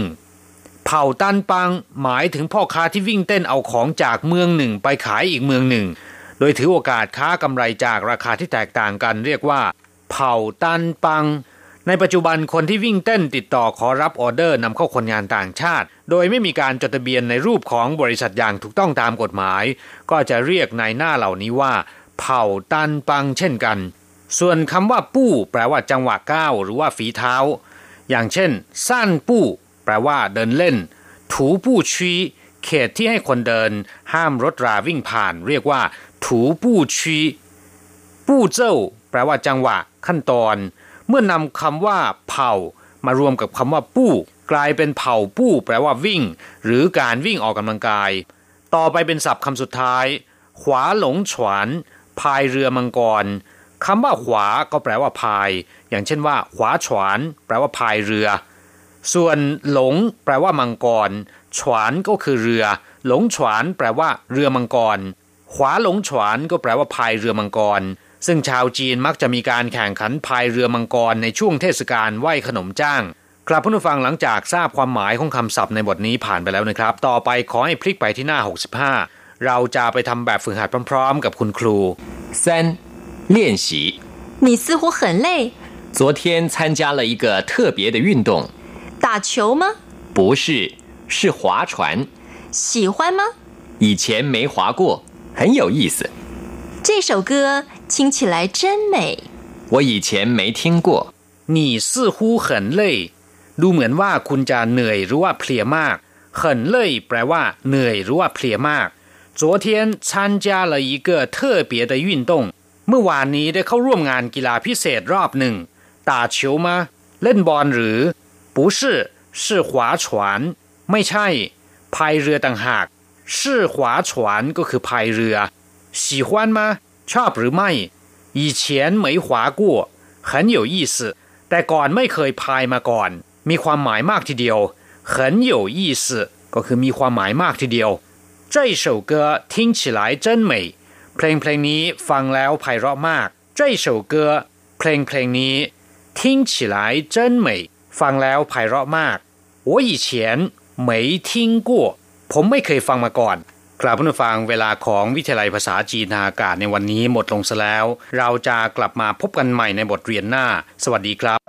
跑單幫 หมายถึงพ่อค้าที่วิ่งเต้นเอาของจากเมืองหนึ่งไปขายอีกเมืองหนึ่ง โดยถือโอกาสค้ากำไรจากราคาที่แตกต่างกัน เรียกว่า 跑ตันปัง ในปัจจุบันคนที่วิ่งเต้นติดต่อขอรับออเดอร์นำเข้าคนงานต่างชาติ โดยไม่มีการจดทะเบียนในรูปของบริษัทอย่างถูกต้องตามกฎหมาย ก็จะเรียกในหน้าเหล่านี้ว่า เผ่าตันปังเช่นกัน ส่วนคำว่าปู้แปลว่าจังหวะก้าวหรือว่าฝีเท้า อย่างเช่นสั้นปู้ แปลว่าเดินเล่น ถูปู้ชี้เขตที่ให้คนเดิน ห้ามรถราวิ่งผ่าน เรียกว่า ถูปู้ชี้ปู้เจ้า แปลว่าจังหวะ ขั้นตอน เมื่อนำคำว่า เผ่ามารวมกับคำว่าปู้กลายเป็นเผ่าปู้แปลว่าวิ่ง หรือการวิ่งออกกำลังกาย ต่อไปเป็นศัพท์คำสุดท้าย ขวาหลงฉวนพายเรือมังกรคำว่าขวาก็แปลว่าพาย อย่างเช่นว่า ขวาฉวนแปลว่าพายเรือ ส่วนหลงแปลว่ามังกร ฉวานก็คือเรือ หลงฉวานแปลว่าเรือมังกร ขวาหลงฉวานก็แปลว่าพายเรือมังกร ซึ่งชาวจีนมักจะมีการแข่งขันพายเรือมังกรในช่วงเทศกาลไหว้ขนมจ้างกลับผู้ฟังหลังจากทราบความหมายของคำศัพท์ในบทนี้ผ่านไปแล้วนะครับ ต่อไปขอให้พลิกไปที่หน้า 65 เราจะไปทำแบบฝึกหัดพร้อมๆ กับคุณครู三练习你似乎很累昨天参加了一个特别的运动 打球吗？不是，是划船。喜欢吗？以前没划过，很有意思。这首歌听起来真美。我以前没听过。你似乎很累，ดูเหมือนว่าคุณจะเหนื่อยหรือว่าเพลียมาก很累แปลว่าเหนื่อยหรือว่าเพลียมาก昨天参加了一个特别的运动เมื่อวานนี้ได้เข้าร่วมงานกีฬาพิเศษรอบหนึ่ง打球吗เล่นบอลหรือ 不是是划船ไม่ใช่พายเรือต่างหาก是划船ก็คือพายเรือ喜欢吗 ชอบหรือไม่以前没滑过很有意思แต่ก่อนไม่เคยพายมาก่อน มีความหมายมากทีเดียว很有意思ก็คือมีความหมายมากทีเดียว这首歌听起来真美เพลงเพลงนี้ฟังแล้วไพเราะมาก这首歌เพลงเพลงนี้听起来真美 ฟังแล้วไพเราะมาก我以前没听过ผมไม่เคยฟังมาก่อนกลับผู้ฟังเวลาของวิทยาลัยภาษาจีนทาอากาศในวันนี้หมดลงซะแล้ว เราจะกลับมาพบกันใหม่ในบทเรียนหน้า สวัสดีครับ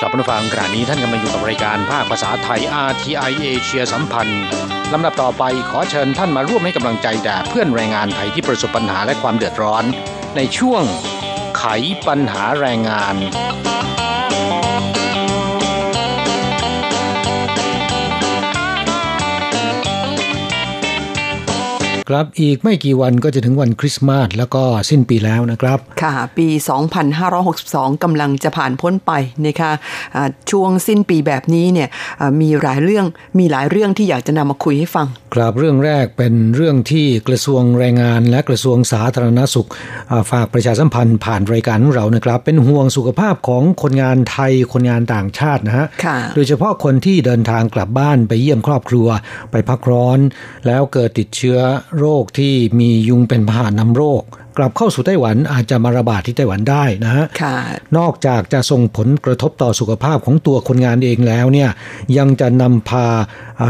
กลัผู้ฟังขณะนี้ท่านกำลังอยู่กับรายการภาคภาษาไทย RTI เอเชียสัมพันธ์ ลำดับต่อไปขอเชิญท่านมาร่วมให้กำลังใจแด่เพื่อนแรงงานไทยที่ประสบปัญหาและความเดือดร้อน ในช่วงไขปัญหาแรงงาน ครับ อีกไม่กี่วันก็จะถึงวันคริสต์มาสแล้วก็สิ้นปีแล้วนะครับ ค่ะ ปี 2562กำลังจะผ่านพ้นไปนะคะะช่วงสิ้นปีแบบนี้เนี่ยมีหลายเรื่องมีหลายเรื่องที่อยากจะนำมาคุยให้ฟัง ครับเรื่องแรกเป็นเรื่องที่กระทรวงแรงงานและกระทรวงสาธารณสุขฝากประชาสัมพันธ์ผ่านรายการของเรานะครับ เป็นห่วงสุขภาพของคนงานไทยคนงานต่างชาตินะฮะโดยเฉพาะคนที่เดินทางกลับบ้านไปเยี่ยมครอบครัว ไปพักร้อน แล้วเกิดติดเชื้อโรคที่มียุงเป็นพาหะนำโรค กลับเข้าสู่ไต้หวันอาจจะมาระบาดที่ไต้หวันได้นะฮะนอกจากจะส่งผลกระทบต่อสุขภาพของตัวคนงานเองแล้วเนี่ยยังจะนำพา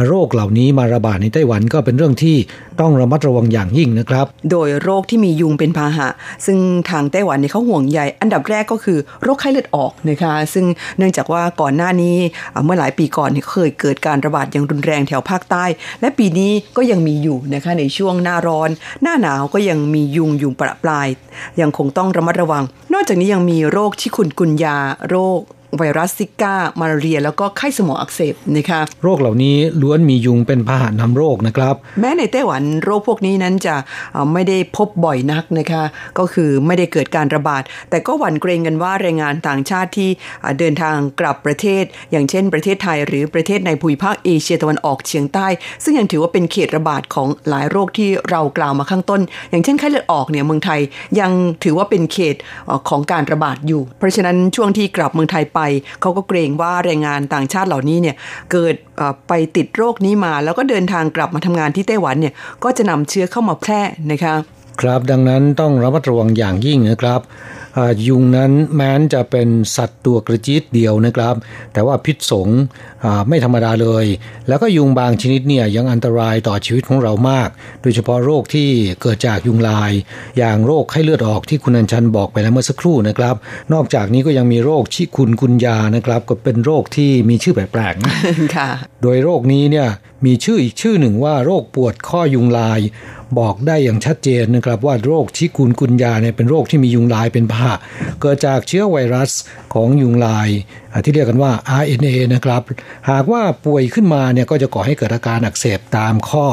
โรคเหล่านี้มาระบาดในไต้หวันก็เป็นเรื่องที่ต้องระมัดระวังอย่างยิ่งนะครับ โดยโรคที่มียุงเป็นพาหะ ซึ่งทางไต้หวันเนี่ยเขาห่วงใยอันดับแรกก็คือโรคไข้เลือดออกนะคะซึ่งเนื่องจากว่าก่อนหน้านี้เมื่อหลายปีก่อนเนี่ยเคยเกิดการระบาดอย่างรุนแรงแถวภาคใต้ และปีนี้ก็ยังมีอยู่นะคะในช่วงหน้าร้อน หน้าหนาวก็ยังมียุงยุงประปลาย ยังคงต้องระมัดระวัง นอกจากนี้ยังมีโรคที่คุณกุญยา โรค ไวรัสซิก้ามาเรีย แล้วก็ไข้สมองอักเสบนะคะโรคเหล่านี้ล้วนมียุงเป็นพาหะนำโรคนะครับ แม้ในไต้หวันโรคพวกนี้นั้นจะไม่ได้พบบ่อยนักนะคะก็คือไม่ได้เกิดการระบาด แต่ก็หวั่นเกรงกันว่าแรงงานต่างชาติที่เดินทางกลับประเทศ อย่างเช่น ประเทศไทยหรือประเทศในภูมิภาคเอเชียตะวันออกเฉียงใต้ ซึ่งยังถือว่าเป็นเขตระบาดของหลายโรคที่เรากล่าวมาข้างต้น อย่างเช่นไข้เลือดออกเนี่ยเมืองไทยยังถือว่าเป็นเขตของการระบาดอยู่ เพราะฉะนั้นช่วงที่กลับเมืองไทยไปเขาก็เกรงว่าแรงงานต่างชาติเหล่านี้เนี่ยเกิดไปติดโรคนี้มา แล้วก็เดินทางกลับมาทำงานที่ไต้หวันเนี่ยก็จะนำเชื้อเข้ามาแพร่นะคะ ครับดังนั้นต้องระมัดระวังอย่างยิ่งนะครับยุงนั้นแม้นจะเป็นสัตว์ตัวกระจิตเดียวนะครับ แต่ว่าพิษสงไม่ธรรมดาเลย แล้วก็ยุงบางชนิดเนี่ยยังอันตรายต่อชีวิตของเรามาก โดยเฉพาะโรคที่เกิดจากยุงลาย อย่างโรคไข้เลือดออกที่คุณอัญชันบอกไปแล้วเมื่อสักครู่นะครับ นอกจากนี้ก็ยังมีโรคชิคุนกุนยานะครับ ก็เป็นโรคที่มีชื่อแปลกๆนะโดยโรคนี้เนี่ยมีชื่ออีกชื่อหนึ่งว่าโรคปวดข้อยุงลาย บอกได้อย่างชัดเจนนะครับว่าโรคชิคุนกุนยาเนี่ยเป็นโรคที่มียุงลายเป็นพาหะเกิดจากเชื้อไวรัสของยุงลาย ที่เรียกกันว่า RNA นะครับ หากว่าป่วยขึ้นมาเนี่ยก็จะก่อให้เกิดอาการอักเสบตามข้อ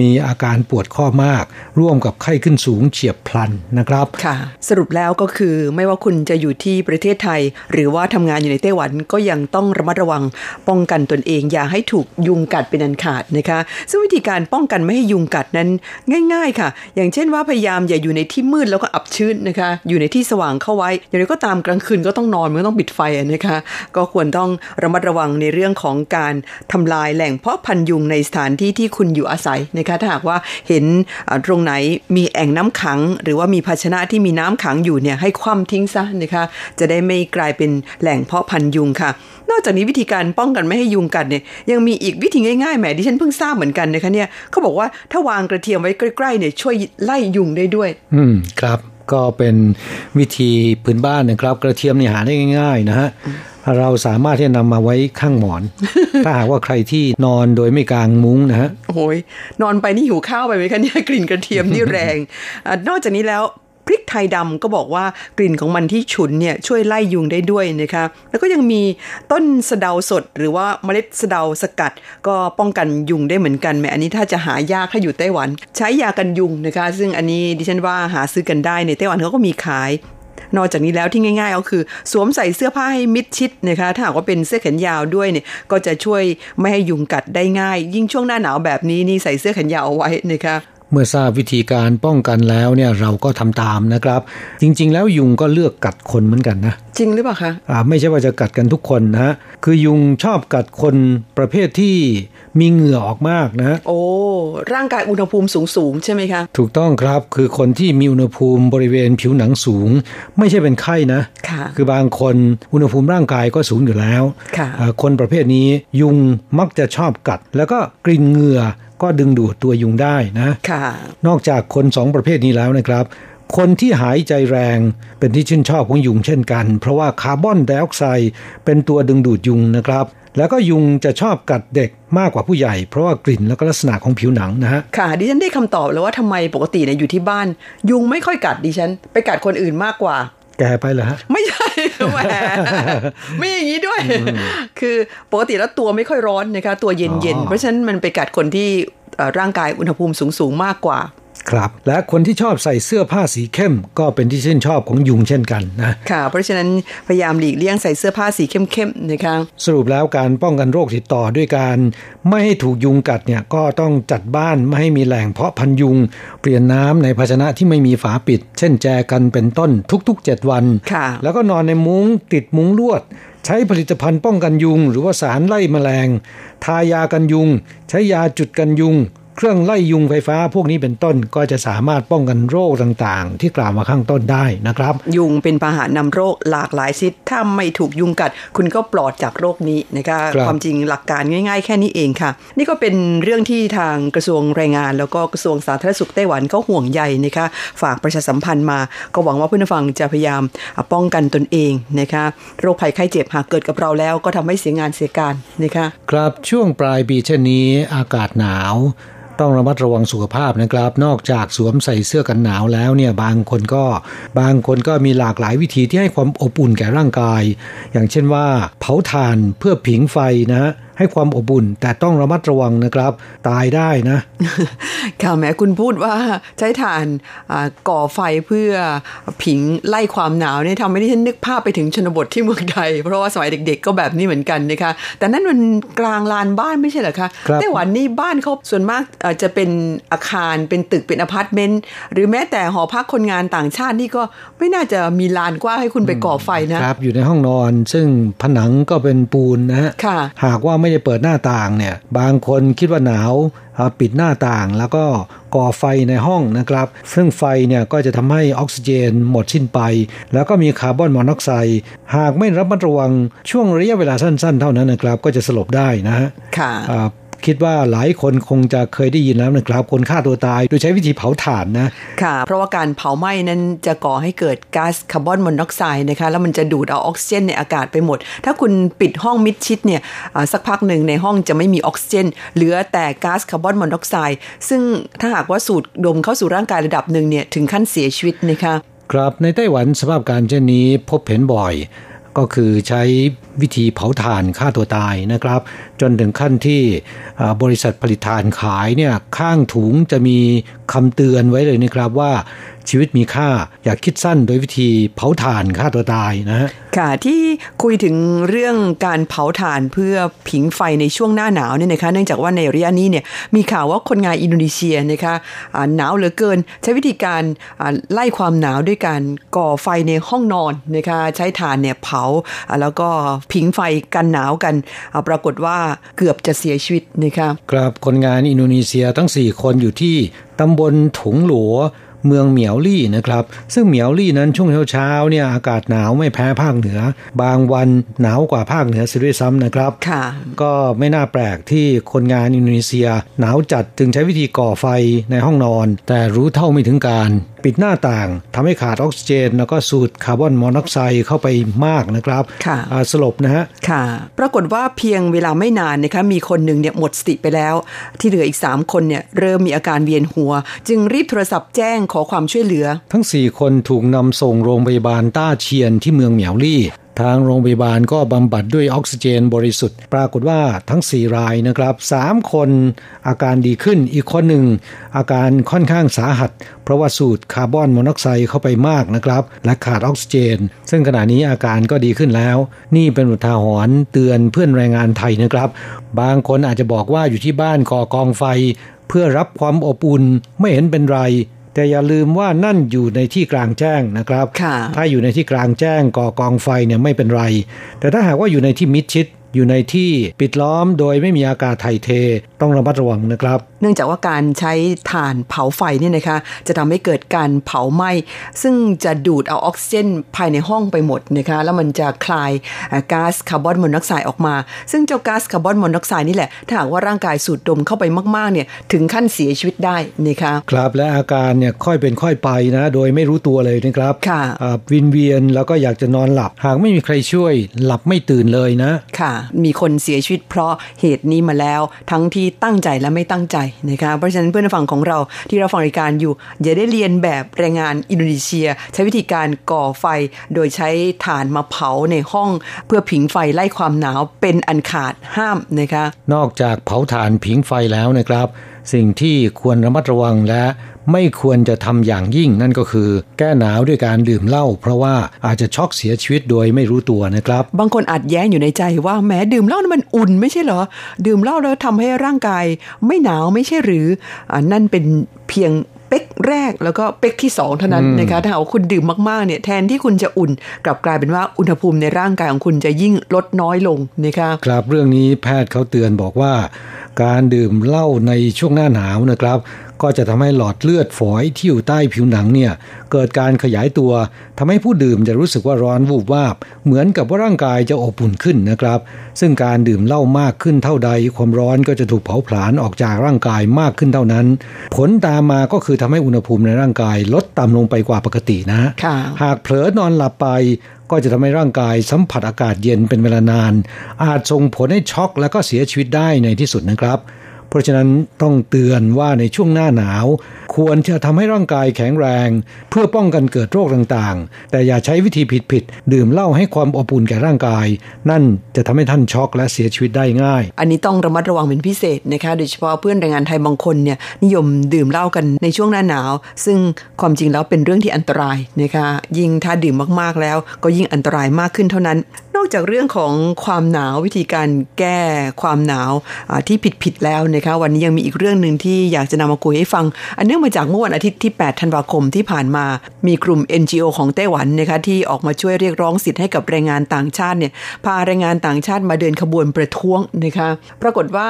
มีอาการปวดข้อมาก ร่วมกับไข้ขึ้นสูงเฉียบพลันนะครับค่ะ สรุปแล้วก็คือไม่ว่าคุณจะอยู่ที่ประเทศไทย หรือว่าทำงานอยู่ในไต้หวันก็ยังต้องระมัดระวังป้องกันตนเอง อย่าให้ถูกยุงกัดเป็นอันขาดนะคะซึ่งวิธีการป้องกันไม่ให้ยุงกัดนั้นง่ายๆค่ะ อย่างเช่นว่าพยายามอย่าอยู่ในที่มืดแล้วก็อับชื้นนะคะ อยู่ในที่สว่างเข้าไว้ อย่างไรก็ตามกลางคืนก็ต้องนอนไม่ต้องปิดไฟนะคะ ก็ควรต้องระมัดระวังในเรื่องของการทำลายแหล่งเพาะพันยุงในสถานที่ที่คุณอยู่อาศัยนะคะ ถ้าหากว่าเห็นตรงไหนมีแอ่งน้ำขัง หรือว่ามีภาชนะที่มีน้ำขังอยู่เนี่ยให้คว่ำทิ้งซะนะคะ จะได้ไม่กลายเป็นแหล่งเพาะพันยุงค่ะ นอกจากนี้วิธีการป้องกันไม่ให้ยุงกัดเนี่ยยังมีอีกวิธีง่ายๆแหมดิฉันเพิ่งทราบเหมือนกันนะคะเนี่ยเขาบอกว่าถ้าวางกระเทียมไว้ใกล้ๆเนี่ยช่วยไล่ยุงได้ด้วย อืมครับก็เป็นวิธีพื้นบ้านนะครับ กระเทียมเนี่ยหาได้ง่าย ๆ นะฮะเราสามารถที่จะนำมาไว้ข้างหมอน ถ้าหากว่าใครที่นอนโดยไม่กางมุ้งนะฮะโอ้ยนอนไปนี่หิวข้าวไปไหมคะเนี่ยกลิ่นกระเทียมนี่แรงอนอกจากนี้แล้ว พริกไทยดำก็บอกว่ากลิ่นของมันที่ฉุนเนี่ยช่วยไล่ยุงได้ด้วยนะคะแล้วก็ยังมีต้นสะเดาสด หรือว่าเมล็ดสะเดาสกัด ก็ป้องกันยุงได้เหมือนกันแม้อันนี้ถ้าจะหายากถ้าอยู่ไต้หวัน ใช้ยากันยุงนะคะ ซึ่งอันนี้ดิฉันว่าหาซื้อกันได้ในไต้หวันเขาก็มีขายนอกจากนี้แล้วที่ง่าย ๆ ก็คือ สวมใส่เสื้อผ้าให้มิดชิดนะคะถ้าหากว่าเป็นเสื้อแขนยาวด้วยเนี่ยก็จะช่วยไม่ให้ยุงกัดได้ง่าย ยิ่งช่วงหน้าหนาวแบบนี้นี่ใส่เสื้อแขนยาวเอาไว้นะคะ เมื่อทราบวิธีการป้องกันแล้วเนี่ยเราก็ทำตามนะครับ จริง ๆ แล้วยุงก็เลือกกัดคนเหมือนกันนะ จริงหรือเปล่าคะอ่าไม่ใช่ว่าจะกัดกันทุกคนนะฮะคือยุงชอบกัดคนประเภทที่มีเหงื่อออกมากนะ โอ้ร่างกายอุณหภูมิสูงสูงใช่ไหมคะ ถูกต้องครับคือคนที่มีอุณหภูมิบริเวณผิวหนังสูง ไม่ใช่เป็นไข้นะค่ะคือบางคนอุณหภูมิร่างกายก็สูงอยู่แล้วค่ะคนประเภทนี้ยุงมักจะชอบกัด แล้วก็กลิ่นเหงื่อ ก็ดึงดูดตัวยุงได้นะค่ะนอกจากคนสองประเภทนี้แล้วนะครับ คนที่หายใจแรงเป็นที่ชื่นชอบของยุงเช่นกัน เพราะว่าคาร์บอนไดออกไซด์เป็นตัวดึงดูดยุงนะครับแล้วก็ยุงจะชอบกัดเด็กมากกว่าผู้ใหญ่ เพราะว่ากลิ่นแล้วก็ลักษณะของผิวหนังนะฮะ ค่ะ ดิฉันได้คำตอบแล้วว่าทำไมปกติเนี่ยอยู่ที่บ้าน ยุงไม่ค่อยกัดดิฉัน ไปกัดคนอื่นมากกว่า แกไปเหรอฮะ ไม่ใช่แหมไม่อย่างนี้ด้วย คือปกติแล้วตัวไม่ค่อยร้อนนะคะตัวเย็นๆ เพราะฉะนั้นมันไปกัดคนที่ร่างกายอุณหภูมิสูงๆมากกว่า ครับ และคนที่ชอบใส่เสื้อผ้าสีเข้ม ก็เป็นที่ชื่นชอบของยุงเช่นกันนะค่ะ เพราะฉะนั้นพยายามหลีกเลี่ยงใส่เสื้อผ้าสีเข้มๆนะคะสรุปแล้วการป้องกันโรคติดต่อด้วยการ ไม่ให้ถูกยุงกัดเนี่ยก็ต้องจัดบ้านไม่ให้มีแหล่งเพาะพันยุง เปลี่ยนน้ำในภาชนะที่ไม่มีฝาปิด เช่นแจกันเป็นต้นทุกๆ 7 วันค่ะแล้วก็นอนในมุ้งติดมุ้งลวดใช้ผลิตภัณฑ์ป้องกันยุง หรือว่าสารไล่แมลง ทายากันยุง ใช้ยาจุดกันยุง เครื่องไล่ยุงไฟฟ้าพวกนี้เป็นต้นก็จะสามารถป้องกันโรคต่างๆ ที่กล่าวมาข้างต้นได้นะครับ ยุงเป็นพาหะนำโรคหลากหลายชนิดถ้าไม่ถูกยุงกัด คุณก็ปลอดจากโรคนี้นะคะคความจริงหลักการง่ายๆ แค่นี้เองค่ะ นี่ก็เป็นเรื่องที่ทางกระทรวงแรงงาน แล้วก็กระทรวงสาธารณสุขไต้หวันเขาห่วงใยนะคะฝากประชาสัมพันธ์มา ก็หวังว่าผู้ฟังจะพยายามป้องกันตนเองนะคะโรคภัยไข้เจ็บหากเกิดกับเราแล้วก็ทำให้เสียงานเสียการนะคะครับช่วงปลายปีเช่นนี้อากาศหนาว ต้องระมัดระวังสุขภาพนะครับ นอกจากสวมใส่เสื้อกันหนาวแล้วเนี่ยบางคนก็บางคนก็มีหลากหลายวิธีที่ให้ความอบอุ่นแก่ร่างกาย อย่างเช่นว่า เผาถ่านเพื่อผิงไฟนะ ให้ความอบอุ่น แต่ต้องระมัดระวังนะครับ ตายได้นะค่ะแหมคุณพูดว่าใช้ถ่านก่อไฟเพื่อผิงไล่ความหนาวเนี่ยทำให้ดิฉันนึกภาพไปถึงชนบทที่เมืองไทย เพราะว่าสมัยเด็ก ๆ ก็แบบนี้เหมือนกันนะคะ แต่นั่นมันกลางลานบ้านไม่ใช่เหรอคะไต้หวันนี่บ้านเขาส่วนมากจะเป็นอาคารเป็นตึกเป็นอพาร์ตเมนต์หรือแม้แต่หอพักคนงานต่างชาตินี่ก็ไม่น่าจะมีลานกว้างให้คุณไปก่อไฟนะคะอยู่ในห้องนอน ซึ่งผนังก็เป็นปูนนะฮะหากว่าไม่ได้เปิดหน้าต่างเนี่ย บางคนคิดว่าหนาวปิดหน้าต่างแล้วก็ก่อไฟในห้องนะครับ ซึ่งไฟเนี่ยก็จะทำให้ออกซิเจนหมดสิ้นไป แล้วก็มีคาร์บอนมอนอกไซด์หากไม่ระมัดระวังช่วงระยะเวลาสั้นๆ เท่านั้นนะครับ ก็จะสลบได้นะฮะค่ะ คิดว่าหลายคนคงจะเคยได้ยินแล้วนะครับ คนฆ่าตัวตายโดยใช้วิธีเผาถ่านนะ ค่ะ เพราะว่าการเผาไหม้นั้นจะก่อให้เกิดก๊าซคาร์บอนมอนอกไซด์นะคะ แล้วมันจะดูดเอาออกซิเจนในอากาศไปหมด ถ้าคุณปิดห้องมิดชิดเนี่ยสักพักหนึ่งในห้องจะไม่มีออกซิเจน เหลือแต่ก๊าซคาร์บอนมอนอกไซด์ซึ่งถ้าหากว่าสูดดมเข้าสู่ร่างกายระดับหนึ่งเนี่ยถึงขั้นเสียชีวิตนะคะ ครับในไต้หวันสภาพการเช่นนี้พบเห็นบ่อย ก็คือใช้วิธีเผาถ่านฆ่าตัวตายนะครับ จนถึงขั้นที่บริษัทผลิตถ่านขายเนี่ยข้างถุงจะมี คำเตือนไว้เลยนะครับว่าชีวิตมีค่าอย่าคิดสั้นโดยวิธีเผาถ่านฆ่าตัวตายนะฮะค่ะที่คุยถึงเรื่องการเผาถ่านเพื่อผิงไฟในช่วงหน้าหนาวเนี่ยนะคะเนื่องจากว่าในระยะนี้เนี่ยมีข่าวว่าคนงานอินโดนีเซียนะคะหนาวเหลือเกิน ใช้วิธีการไล่ความหนาวด้วยการก่อไฟในห้องนอนนะคะใช้ถ่านเนี่ยเผาแล้วก็ผิงไฟกันหนาวกันปรากฏว่าเกือบจะเสียชีวิตนะคะครับคนงานอินโดนีเซียทั้ง 4 คนอยู่ที่ ตำบลถุงหลัวเมืองเหมียวลี่นะครับ ซึ่งเหมียวลี่นั้นช่วงเช้าๆเนี่ยอากาศหนาวไม่แพ้ภาคเหนือ บางวันหนาวกว่าภาคเหนือเสียด้วยซ้ำนะครับค่ะ ก็ไม่น่าแปลกที่คนงานอินโดนีเซีย หนาวจัดจึงใช้วิธีก่อไฟในห้องนอน แต่รู้เท่าไม่ถึงการปิดหน้าต่างทำให้ขาดออกซิเจน แล้วก็สูดคาร์บอนมอนอกไซด์เข้าไปมากนะครับค่ะสลบนะฮะค่ะ ปรากฏว่าเพียงเวลาไม่นานนะคะมีคนหนึ่งเนี่ยหมดสติไปแล้ว ที่เหลืออีก 3 คนเนี่ยเริ่มมีอาการเวียนหัว จึงรีบโทรศัพท์แจ้งขอความช่วยเหลือ ทั้ง 4 คนถูกนำส่งโรงพยาบาลต้าเชียนที่เมืองเหมียวลี่ ทางโรงพยาบาลก็บำบัดด้วยออกซิเจนบริสุทธิ์ ปรากฏว่าทั้ง 4 รายนะครับ 3 คนอาการดีขึ้นอีกคนหนึ่ง อาการค่อนข้างสาหัส เพราะว่าสูดคาร์บอนมอนอกไซด์เข้าไปมากนะครับ และขาดออกซิเจน ซึ่งขณะนี้อาการก็ดีขึ้นแล้ว นี่เป็นอุทาหรณ์เตือนเพื่อนแรงงานไทยนะครับ บางคนอาจจะบอกว่าอยู่ที่บ้านก่อกองไฟ เพื่อรับความอบอุ่นไม่เห็นเป็นไร แต่อย่าลืมว่านั่นอยู่ในที่กลางแจ้งนะครับ ถ้าอยู่ในที่กลางแจ้งก่อกองไฟเนี่ยไม่เป็นไร แต่ถ้าหากว่าอยู่ในที่มิดชิดอยู่ในที่ปิดล้อมโดยไม่มีอากาศไถ่เทต้องระมัดระวังนะครับ เนื่องจากว่าการใช้ถ่านเผาไฟเนี่ยนะคะ จะทำให้เกิดการเผาไหม้ ซึ่งจะดูดเอาออกซิเจนภายในห้องไปหมดนะคะ แล้วมันจะคลายก๊าซคาร์บอนมอนอกไซด์ออกมา ซึ่งเจ้าก๊าซคาร์บอนมอนอกไซด์นี่แหละ ถ้าหากว่าร่างกายสูดดมเข้าไปมากๆเนี่ย ถึงขั้นเสียชีวิตได้นะคะ ครับและอาการเนี่ยค่อยเป็นค่อยไปนะ โดยไม่รู้ตัวเลยนะครับ ค่ะวินเวียนแล้วก็อยากจะนอนหลับ หากไม่มีใครช่วยหลับไม่ตื่นเลยนะ ค่ะ มีคนเสียชีวิตเพราะเหตุนี้มาแล้วทั้งที่ตั้งใจและไม่ตั้งใจนะคะเพราะฉะนั้นเพื่อนฝั่งของเราที่เราฟังรายการอยู่ อย่าได้เรียนแบบแรงงานอินโดนีเซีย ใช้วิธีการก่อไฟ โดยใช้ถ่านมาเผาในห้องเพื่อผิงไฟไล่ความหนาวเป็นอันขาดห้ามนะคะนอกจากเผาถ่านผิงไฟแล้วนะครับ สิ่งที่ควรระมัดระวังและ ไม่ควรจะทำอย่างยิ่งนั่นก็คือ แก้หนาวด้วยการดื่มเหล้าเพราะว่าอาจจะช็อกเสียชีวิตโดยไม่รู้ตัวนะครับ บางคนอาจแย้งอยู่ในใจว่าแม้ดื่มเหล้ามันอุ่นไม่ใช่เหรอ ดื่มเหล้าแล้วทำให้ร่างกาย ไม่หนาวไม่ใช่หรืออนั่นเป็นเพียงเป๊กแรกแล้วก็เป๊กที่สองเท่านั้นนะคะถ้าเอาคุณดื่มมากๆเนี่ยแทนที่คุณจะอุ่น กลับกลายเป็นว่าอุณหภูมิในร่างกายของคุณจะยิ่งลดน้อยลงนะคะครับเรื่องนี้แพทย์เขาเตือนบอกว่า การดื่มเหล้าในช่วงหน้าหนาวนะครับ ก็จะทำให้หลอดเลือดฝอยที่อยู่ใต้ผิวหนังเนี่ยเกิดการขยายตัวทำให้ผู้ดื่มจะรู้สึกว่าร้อนวูบวาบ เหมือนกับว่าร่างกายจะอบอุ่นขึ้นนะครับ ซึ่งการดื่มเหล้ามากขึ้นเท่าใด ความร้อนก็จะถูกเผาผลาญออกจากร่างกายมากขึ้นเท่านั้น ผลตามมาก็คือทำให้อุณหภูมิในร่างกายลดต่ำลงไปกว่าปกตินะ หากเผลอนอนหลับไปก็จะทำให้ร่างกายสัมผัสอากาศเย็นเป็นเวลานาน อาจส่งผลให้ช็อกและก็เสียชีวิตได้ในที่สุดนะครับ เพราะฉะนั้นต้องเตือนว่าในช่วงหน้าหนาว ควรจะทำให้ร่างกายแข็งแรง เพื่อป้องกันเกิดโรคต่างๆ แต่อย่าใช้วิธีผิดๆดื่มเหล้าให้ความอบอุ่นแก่ร่างกาย นั่นจะทำให้ท่านช็อกและเสียชีวิตได้ง่าย อันนี้ต้องระมัดระวังเป็นพิเศษนะคะ โดยเฉพาะเพื่อนแรงงานไทยบางคนเนี่ยนิยมดื่มเหล้ากันในช่วงหน้าหนาว ซึ่งความจริงแล้วเป็นเรื่องที่อันตรายนะคะยิ่งถ้าดื่มมากๆแล้ว ก็ยิ่งอันตรายมากขึ้นเท่านั้น นอกจากเรื่องของความหนาววิธีการแก้ความหนาวที่ผิดๆแล้วนะคะ วันนี้ยังมีอีกเรื่องหนึ่งที่อยากจะนำมาคุยให้ฟัง อันเนื่องมาจากเมื่อวันอาทิตย์ที่ 8 ธันวาคมที่ผ่านมา มีกลุ่ม NGO ของไต้หวันนะคะที่ออกมาช่วยเรียกร้องสิทธิ์ให้กับแรงงานต่างชาติเนี่ยพาแรงงานต่างชาติมาเดินขบวนประท้วงนะคะปรากฏว่า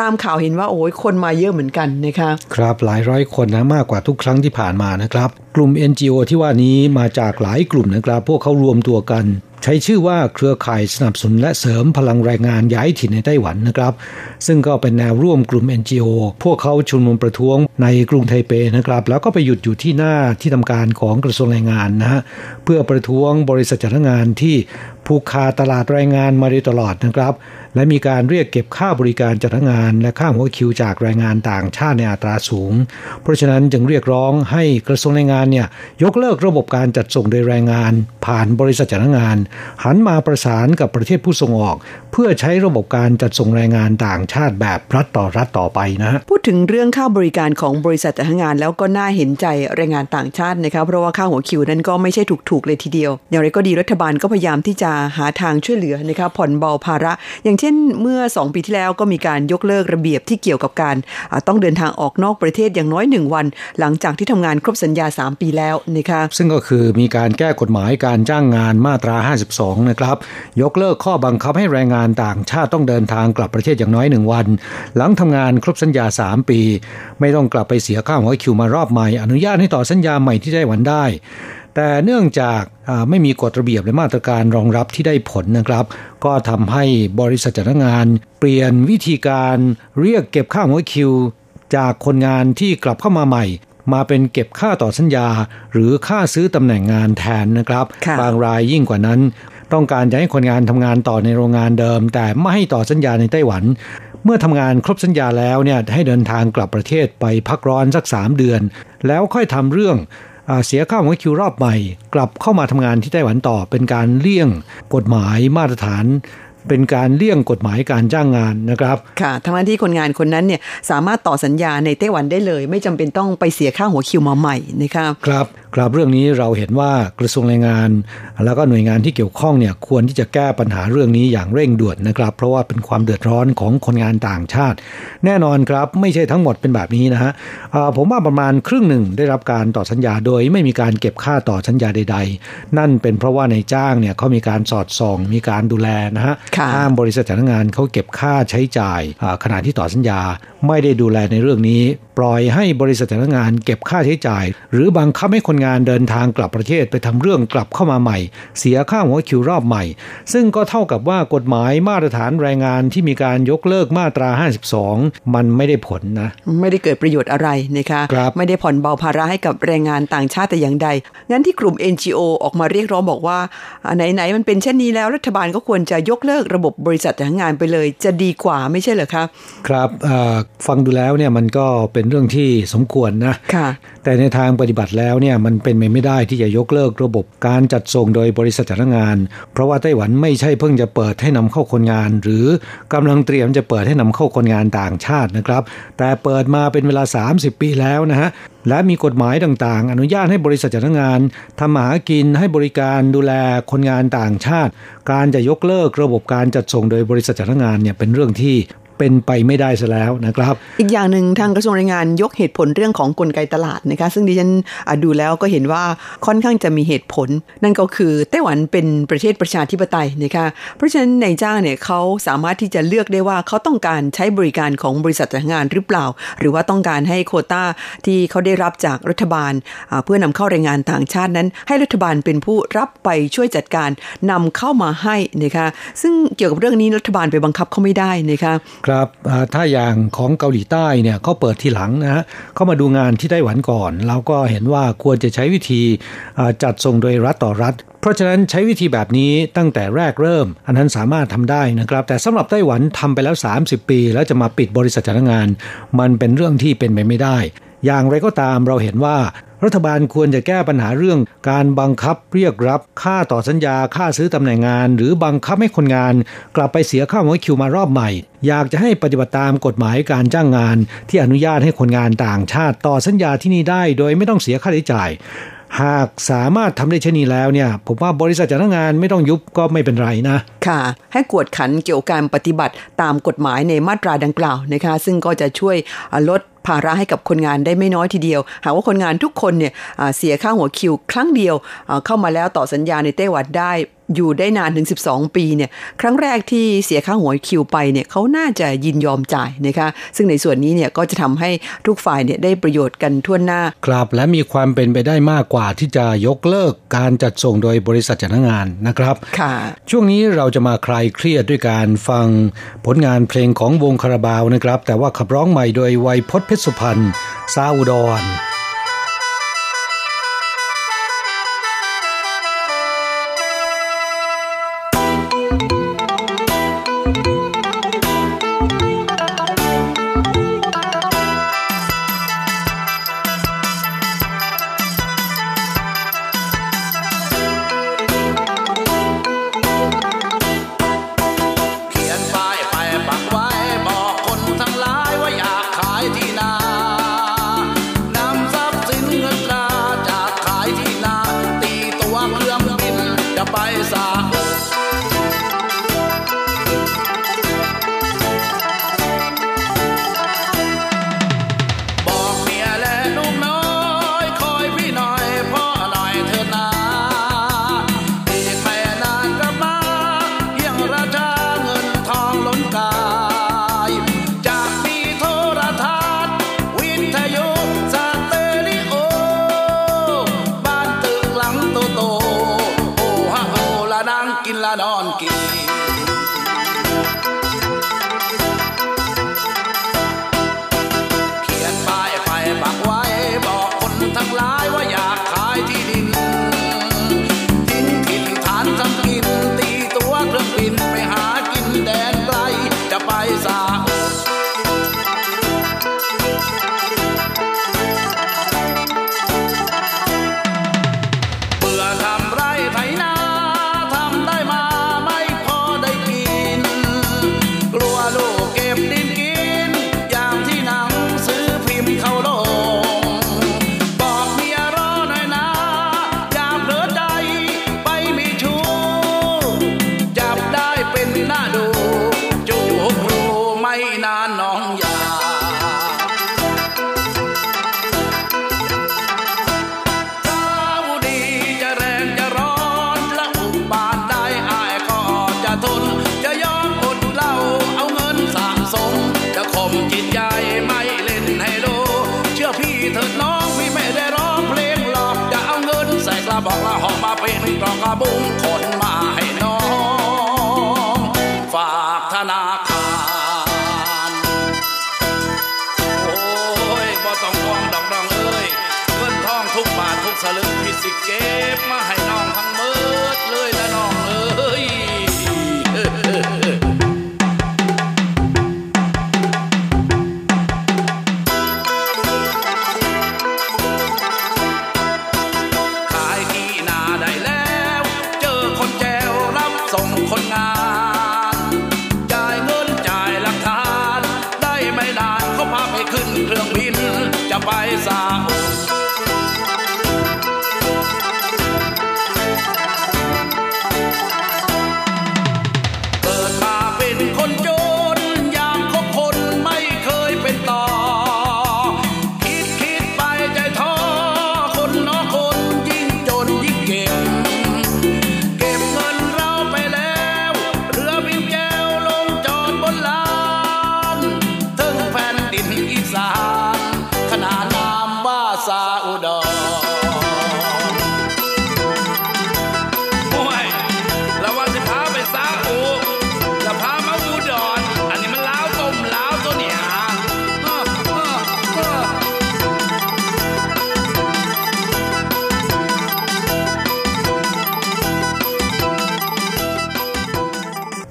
ตามข่าวเห็นว่าโอ้ยคนมาเยอะเหมือนกันนะคะครับหลายร้อยคนนะมากกว่าทุกครั้งที่ผ่านมานะครับ กลุ่ม NGO ที่ว่านี้มาจากหลายกลุ่มนะครับ พวกเขารวมตัวกัน ใช้ชื่อว่าเครือข่ายสนับสนุนและเสริมพลังแรงงานย้ายถิ่นในไต้หวันนะครับ ซึ่งก็เป็นแนวร่วมกลุ่ม NGO พวกเขาชุมนุมประท้วงในกรุงไทเปนะครับ แล้วก็ไปหยุดอยู่ที่หน้าที่ทำการของกระทรวงแรงงานนะฮะเพื่อประท้วงบริษัทจ้างงานที่ ผูกขาดตลาดแรงงานมาโดยตลอดนะครับ และมีการเรียกเก็บค่าบริการจัดงาน และค่าหัวคิวจากแรงงานต่างชาติในอัตราสูง เพราะฉะนั้นจึงเรียกร้องให้กระทรวงแรงงานเนี่ยยกเลิกระบบการจัดส่งโดยแรงงาน ผ่านบริษัทจัดงาน หันมาประสานกับประเทศผู้ส่งออก เพื่อใช้ระบบการจัดส่งแรงงานต่างชาติแบบรัฐต่อรัฐต่อไปนะพูดถึงเรื่องค่าบริการของบริษัทจัดงาน แล้วก็น่าเห็นใจแรงงานต่างชาตินะครับเพราะว่าค่าหัวคิวนั้นก็ไม่ใช่ถูกๆเลยทีเดียวอย่างไรก็ดีรัฐบาลก็พยายามที่จะหาทางช่วยเหลือนะครับผ่อนเบาภาระ อย่างเช่นเมื่อ 2 ปีที่แล้วก็มีการยกเลิกระเบียบที่เกี่ยวกับการต้องเดินทางออกนอกประเทศอย่างน้อยหนึ่งวัน หลังจากที่ทำงานครบสัญญา 3 ปีแล้วนะคะซึ่งก็คือมีการแก้กฎหมายการจ้างงานมาตรา 52 นะครับ ยกเลิกข้อบังคับให้แรงงานต่างชาติต้องเดินทางกลับประเทศอย่างน้อยหนึ่งวัน หลังทำงานครบสัญญา 3 ปี ไม่ต้องกลับไปเสียค่าหัวคิวมารอบใหม่อนุญาตให้ต่อสัญญาใหม่ที่ได้หวันได้ แต่เนื่องจากไม่มีกฎระเบียบและมาตรการรองรับที่ได้ผลนะครับ ก็ทำให้บริษัทจ้างงาน เปลี่ยนวิธีการเรียกเก็บค่าหัวคิว จากคนงานที่กลับเข้ามาใหม่ มาเป็นเก็บค่าต่อสัญญา หรือค่าซื้อตำแหน่งงานแทนนะครับ บางรายยิ่งกว่านั้น ต้องการจะให้คนงานทำงานต่อในโรงงานเดิม แต่ไม่ให้ต่อสัญญาในไต้หวันเมื่อทำงานครบสัญญาแล้วเนี่ยให้เดินทางกลับประเทศไปพักร้อนสักสามเดือน แล้วค่อยทำเรื่อง เสียค่าหัวคิวรอบใหม่ กลับเข้ามาทำงานที่ไต้หวันต่อเป็นการเลี่ยงกฎหมายมาตรฐาน เป็นการเลี่ยงกฎหมายการจ้างงานนะครับ ค่ะทั้งที่คนงานคนนั้นเนี่ยสามารถต่อสัญญาในไต้หวันได้เลย ไม่จำเป็นต้องไปเสียค่าหัวคิวมาใหม่นะครับครับครับเรื่องนี้เราเห็นว่ากระทรวงแรงงาน แล้วก็หน่วยงานที่เกี่ยวข้องเนี่ยควรที่จะแก้ปัญหาเรื่องนี้อย่างเร่งด่วนนะครับ เพราะว่าเป็นความเดือดร้อนของคนงานต่างชาติ แน่นอนครับไม่ใช่ทั้งหมดเป็นแบบนี้นะฮะผมว่าประมาณครึ่งหนึ่งได้รับการต่อสัญญาโดย ไม่มีการเก็บค่าต่อสัญญาใด ๆ นั่นเป็นเพราะว่าในจ้างเนี่ยเขามีการสอดส่อง มีการดูแลนะฮะห้ามบริษัทจ้างงานเขาเก็บค่าใช้จ่ายขณะที่ต่อสัญญา ไม่ได้ดูแลในเรื่องนี้ ปล่อยให้บริษัทจ้างงานเก็บค่าใช้จ่าย หรือบังคับให้คนงานเดินทางกลับประเทศไปทำเรื่องกลับเข้ามาใหม่ เสียค่าหัวคิวรอบใหม่ ซึ่งก็เท่ากับว่ากฎหมายมาตรฐานแรงงานที่มีการยกเลิกมาตรา 52 มันไม่ได้ผลนะ ไม่ได้เกิดประโยชน์อะไรนะคะคไม่ได้ผ่อนเบาภาระให้กับแรงงานต่างชาติแต่อย่างใด งั้นที่กลุ่ม NGO ออกมาเรียกร้องบอกว่าไหนๆมันเป็นเช่นนี้แล้วรัฐบาลก็ควรจะยกเลิกระบบบริษัทจ้างงานไปเลย จะดีกว่าไม่ใช่เหรอครับ ครับฟังดูแล้วเนี่ยมันก็เป็นเรื่องที่สมควรนะค่ะแต่ในทางปฏิบัติแล้วเนี่ยมันเป็นไปไม่ได้ที่จะยกเลิกระบบการจัดส่งโดยบริษัทจ้างงาน เพราะว่าไต้หวันไม่ใช่เพิ่งจะเปิดให้นำเข้าคนงาน หรือกำลังเตรียมจะเปิดให้นำเข้าคนงานต่างชาตินะครับ แต่เปิดมาเป็นเวลา 30 ปีแล้วนะฮะ และมีกฎหมายต่างๆ อนุญาตให้บริษัทจ้างงานทำหากินให้บริการดูแลคนงานต่างชาติ การจะยกเลิกระบบการจัดส่งโดยบริษัทจ้างงานเนี่ยเป็นเรื่องที่ เป็นไปไม่ได้ซะแล้วนะครับ อีกอย่างหนึ่งทางกระทรวงแรงงานยกเหตุผลเรื่องของกลไกตลาดนะคะซึ่งดิฉันดูแล้วก็เห็นว่าค่อนข้างจะมีเหตุผล นั่นก็คือไต้หวันเป็นประเทศประชาธิปไตยนะคะเพราะฉะนั้นนายจ้างเนี่ยเขาสามารถที่จะเลือกได้ว่าเขาต้องการใช้บริการของบริษัทจ้างงานหรือเปล่า หรือว่าต้องการให้โคต้าที่เขาได้รับจากรัฐบาล เพื่อนำเข้าแรงงานต่างชาตินั้น ให้รัฐบาลเป็นผู้รับไปช่วยจัดการนำเข้ามาให้นะคะซึ่งเกี่ยวกับเรื่องนี้รัฐบาลไปบังคับเขาไม่ได้นะคะครับถ้าอย่างของเกาหลีใต้เนี่ยเขาเปิดทีหลังนะฮะเขามาดูงานที่ไต้หวันก่อนเราก็เห็นว่าควรจะใช้วิธีจัดส่งโดยรัฐต่อรัฐ เพราะฉะนั้นใช้วิธีแบบนี้ตั้งแต่แรกเริ่ม อันนั้นสามารถทำได้นะครับ แต่สำหรับไต้หวันทำไปแล้ว 30 ปี แล้วจะมาปิดบริษัทจ้างงาน มันเป็นเรื่องที่เป็นไปไม่ได้อย่างไรก็ตามเราเห็นว่า รัฐบาลควรจะแก้ปัญหาเรื่องการบังคับเรียกรับค่าต่อสัญญาค่าซื้อตำแหน่งงาน หรือบังคับให้คนงาน กลับไปเสียค่าหัวคิวมารอบใหม่ อยากจะให้ปฏิบัติตามกฎหมายการจ้างงาน ที่อนุญาตให้คนงานต่างชาติต่อสัญญาที่นี่ได้ โดยไม่ต้องเสียค่าใช้จ่าย หากสามารถทำได้เช่นนี้แล้วเนี่ย ผมว่าบริษัทจ้างงานไม่ต้องยุบก็ไม่เป็นไรนะ ค่ะ ให้กวดขันเกี่ยวกับการปฏิบัติตามกฎหมายในมาตราดังกล่าวนะคะ ซึ่งก็จะช่วยลด ภาระให้กับคนงานได้ไม่น้อยทีเดียว หากว่าคนงานทุกคนเนี่ยเสียค่าหัวคิวครั้งเดียวเข้ามาแล้วต่อสัญญาในไต้หวันได้ อยู่ได้นานถึง 12 ปีเนี่ยครั้งแรกที่เสียค่าหัวคิวไปเนี่ยเขาน่าจะยินยอมจ่ายนะคะซึ่งในส่วนนี้เนี่ยก็จะทำให้ทุกฝ่ายเนี่ยได้ประโยชน์กันทั่วหน้า ครับและมีความเป็นไปได้มากกว่าที่จะยกเลิกการจัดส่งโดยบริษัทจ้างงานนะครับค่ะ ช่วงนี้เราจะมาคลายเครียดด้วยการฟังผลงานเพลงของวงคาราบาวนะครับ แต่ว่าขับร้องใหม่โดยไวยพจน์เพชรสุพรรณซาอุดร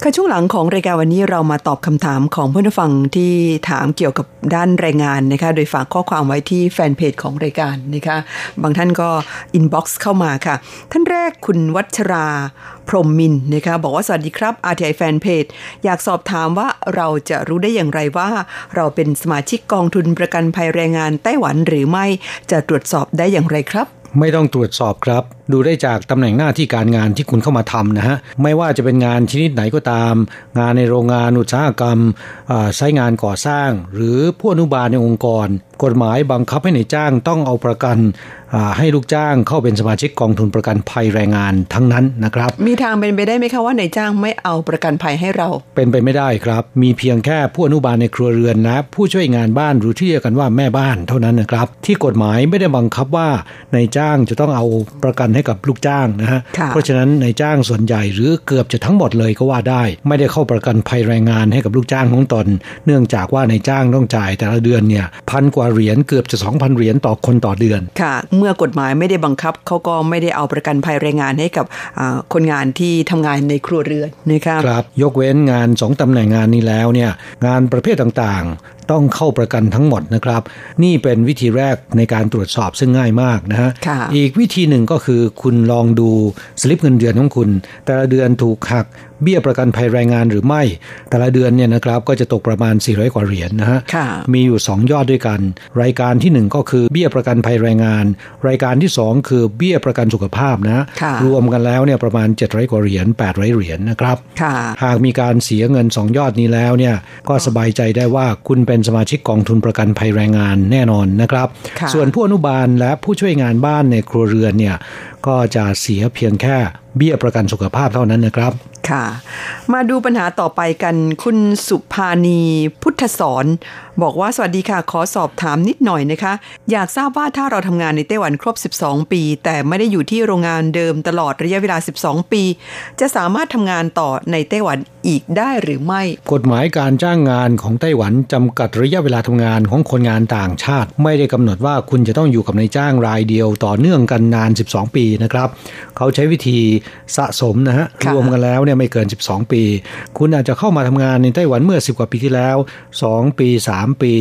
ค่ะช่วงหลังของรายการวันนี้เรามาตอบคำถามของเพื่อนฟังที่ถามเกี่ยวกับด้านแรงงานนะคะโดยฝากข้อความไว้ที่แฟนเพจของรายการนะคะบางท่านก็ inbox เข้ามาค่ะ ท่านแรกคุณวัชราพรมมินนะคะบอกว่าสวัสดีครับ RTI แฟนเพจอยากสอบถามว่าเราจะรู้ได้อย่างไรว่า เราเป็นสมาชิกกองทุนประกันภัยแรงงานไต้หวันหรือไม่จะตรวจสอบได้อย่างไรครับ ไม่ต้องตรวจสอบครับ ดูได้จากตำแหน่งหน้าที่การงานที่คุณเข้ามาทำนะฮะ ไม่ว่าจะเป็นงานชนิดไหนก็ตาม งานในโรงงานอุตสาหกรรมอ่าใช้งานก่อสร้าง หรือผู้อนุบาลในองค์กร กฎหมายบังคับให้ในายจ้างต้องเอาประกันอ่าให้ลูกจ้างเข้าเป็นสมาชิกกองทุนประกันภัยแรงงานทั้งนั้นนะครับ มีทางเป็นไปได้ไหมคะว่านายจ้างไม่เอาประกันภัยให้เรา เป็นไปไม่ได้ครับ มีเพียงแค่ผู้อนุบาลในครัวเรือนและผู้ช่วยงานบ้านหรือที่เรียกกันว่าแม่บ้านเท่านั้นนะครับ ที่กฎหมายไม่ได้บังคับว่านายจ้างจะต้องเอาประกันให้กับลูกจ้างนะฮะค่ะเพราะฉะนั้นนายจ้างส่วนใหญ่หรือเกือบจะทั้งหมดเลยก็ว่าได้ ไม่ได้เข้าประกันภัยแรงงานให้กับลูกจ้างของตน เนื่องจากว่านายจ้างต้องจ่ายแต่ละเดือนเนี่ยพันกว่าเหรียญเกือบจะ 2,000 เหรียญต่อคนต่อเดือน ค่ะ เมื่อกฎหมายไม่ได้บังคับเขาก็ไม่ได้เอาประกันภัยแรงงานให้กับอ่าคนงานที่ทำงานในครัวเรือนนะคะครับ ยกเว้นงานสองตำแหน่งงานนี้แล้วเนี่ยงานประเภทต่างๆ ต้องเข้าประกันทั้งหมดนะครับ นี่เป็นวิธีแรกในการตรวจสอบซึ่งง่ายมากนะฮะค่ะอีกวิธีหนึ่งก็คือคุณลองดูสลิปเงินเดือนของคุณ แต่ละเดือนถูกหัก เบี้ยประกันภัยแรงงานหรือไม่ แต่ละเดือนเนี่ยนะครับก็จะตกประมาณ 400 กว่าเหรียญนะฮะค่ะมีอยู่ 2 ยอดด้วยกัน รายการที่ 1 ก็คือเบี้ยประกันภัยแรงงาน รายการที่ 2 คือเบี้ยประกันสุขภาพนะค่ะรวมกันแล้วเนี่ยประมาณ 700 กว่าเหรียญ800 เหรียญนะครับค่ะหากมีการเสียเงิน 2 ยอดนี้แล้วเนี่ยก็สบายใจได้ว่าคุณเป็นสมาชิกกองทุนประกันภัยแรงงานแน่นอนนะครับค่ะส่วนผู้อนุบาลและผู้ช่วยงานบ้านในครัวเรือนเนี่ยก็จะเสียเพียงแค่เบี้ยประกันสุขภาพเท่านั้นนะครับ ค่ะ มาดูปัญหาต่อไปกันคุณสุภานีพุทธสอน บอกว่าสวัสดีค่ะ ขอสอบถามนิดหน่อยนะคะ อยากทราบว่าถ้าเราทำงานในไต้หวันครบ 12 ปี แต่ไม่ได้อยู่ที่โรงงานเดิมตลอดระยะเวลา 12 ปี จะสามารถทำงานต่อในไต้หวันอีกได้หรือไม่ กฎหมายการจ้างงานของไต้หวันจำกัดระยะเวลาทำงานของคนงานต่างชาติ ไม่ได้กำหนดว่าคุณจะต้องอยู่กับนายจ้างรายเดียวต่อเนื่องกันนาน 12 ปีนะครับเขาใช้วิธีสะสมนะฮะค่ะรวมกันแล้วเนี่ยไม่เกิน 12 ปี คุณอาจจะเข้ามาทำงานในไต้หวันเมื่อ 10 กว่าปีที่แล้ว 2 ปี 3ปี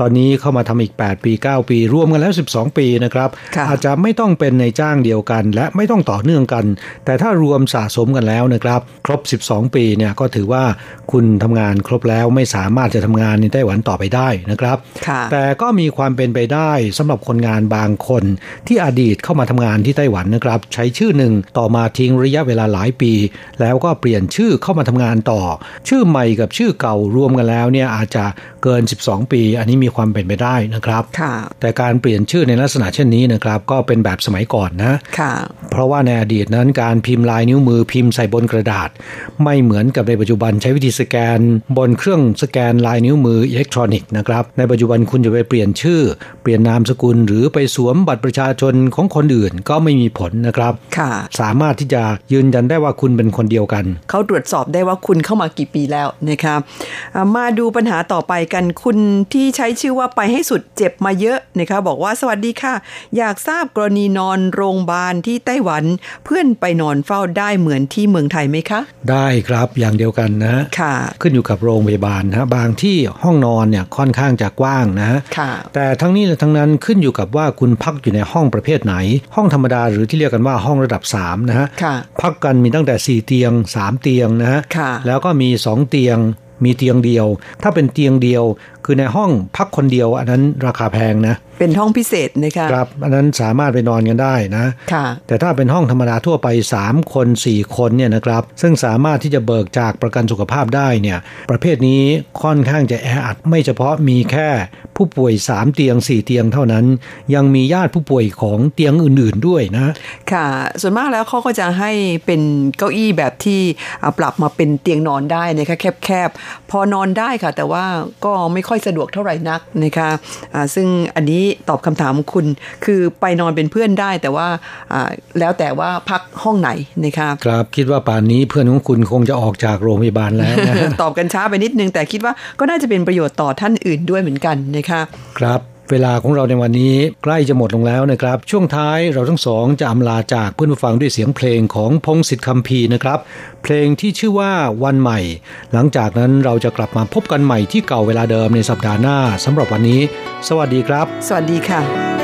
ตอนนี้เข้ามาทำอีก 8 ปี 9 ปี รวมกันแล้ว 12 ปีนะครับค่ะอาจจะไม่ต้องเป็นในจ้างเดียวกัน และไม่ต้องต่อเนื่องกัน แต่ถ้ารวมสะสมกันแล้วนะครับ ครบ 12 ปีเนี่ยก็ถือว่าคุณทำงานครบแล้วไม่สามารถจะทำงานในไต้หวันต่อไปได้นะครับค่ะแต่ก็มีความเป็นไปได้สำหรับคนงานบางคน ที่อดีตเข้ามาทำงานที่ไต้หวันนะครับ ใช้ชื่อหนึ่งต่อมาทิ้งระยะเวลาหลายปี แล้วก็เปลี่ยนชื่อเข้ามาทำงานต่อ ชื่อใหม่กับชื่อเก่ารวมกันแล้วเนี่ยอาจจะเกิน2 ปี อันนี้มีความเป็นไปได้นะครับค่ะแต่การเปลี่ยนชื่อในลักษณะเช่นนี้นะครับ ก็เป็นแบบสมัยก่อนนะค่ะเพราะว่าในอดีตนั้นการพิมพ์ลายนิ้วมือพิมพ์ใส่บนกระดาษ ไม่เหมือนกับในปัจจุบันใช้วิธีสแกน บนเครื่องสแกนลายนิ้วมืออิเล็กทรอนิกส์นะครับในปัจจุบันคุณจะไปเปลี่ยนชื่อ เปลี่ยนนามสกุลหรือไปสวมบัตรประชาชนของคนอื่นก็ไม่มีผลนะครับค่ะสามารถที่จะยืนยันได้ว่าคุณเป็นคนเดียวกัน เขาตรวจสอบได้ว่าคุณเข้ามากี่ปีแล้วนะคะอ่ามาดูปัญหาต่อไปกันคุณที่ใช้ชื่อว่าไปให้สุดเจ็บมาเยอะนะคะบอกว่าสวัสดีค่ะ อยากทราบกรณีนอนโรงพยาบาลที่ไต้หวันเพื่อนไปนอนเฝ้าได้เหมือนที่เมืองไทยไหมคะ ได้ครับอย่างเดียวกันนะค่ะ ขึ้นอยู่กับโรงพยาบาลนะบางที่ห้องนอนเนี่ยค่อนข้างจะกว้างนะค่ะ แต่ทั้งนี้และทั้งนั้นขึ้นอยู่กับว่าคุณพักอยู่ในห้องประเภทไหน ห้องธรรมดาหรือที่เรียกกันว่าห้องระดับ3นะฮะค่ะพักกันมีตั้งแต่ 4 เตียง 3 เตียงนะฮะค่ะแล้วก็มี 2 เตียงมีเตียงเดียว ถ้าเป็นเตียงเดียว คือในห้องพักคนเดียว อันนั้นราคาแพงนะ เป็นห้องพิเศษนะคะครับ อันนั้นสามารถไปนอนกันได้นะค่ะแต่ถ้าเป็นห้องธรรมดาทั่วไป 3 คน 4 คนเนี่ยนะครับ ซึ่งสามารถที่จะเบิกจากประกันสุขภาพได้เนี่ย ประเภทนี้ค่อนข้างจะแออัด ไม่เฉพาะมีแค่ผู้ป่วย 3 เตียง 4 เตียงเท่านั้น ยังมีญาติผู้ป่วยของเตียงอื่น ๆด้วยนะ ค่ะ ส่วนมากแล้วเขาก็จะให้เป็นเก้าอี้แบบที่อ่าปรับมาเป็นเตียงนอนได้นะคะแคบๆพอนอนได้ค่ะ แต่ว่าก็ไม่ค่อยสะดวกเท่าไหร่นักนะคะอ่าซึ่งอันนี้ตอบคำถามคุณคือไปนอนเป็นเพื่อนได้แต่ว่าอ่าแล้วแต่ว่าพักห้องไหนนะคะครับคิดว่าป่านนี้เพื่อนของคุณคงจะออกจากโรงพยาบาลแล้วนะตอบกันช้าไปนิดนึงแต่คิดว่าก็น่าจะเป็นประโยชน์ต่อท่านอื่นด้วยเหมือนกันนะคะครับ เวลาของเราในวันนี้ใกล้จะหมดลงแล้วนะครับ ช่วงท้ายเราทั้งสองจะอำลาจากเพื่อนผู้ฟังด้วยเสียงเพลงของพงศิษฐ์คำพีนะครับ เพลงที่ชื่อว่าวันใหม่ หลังจากนั้นเราจะกลับมาพบกันใหม่ที่เก่าเวลาเดิมในสัปดาห์หน้าสำหรับวันนี้ สวัสดีครับ สวัสดีค่ะ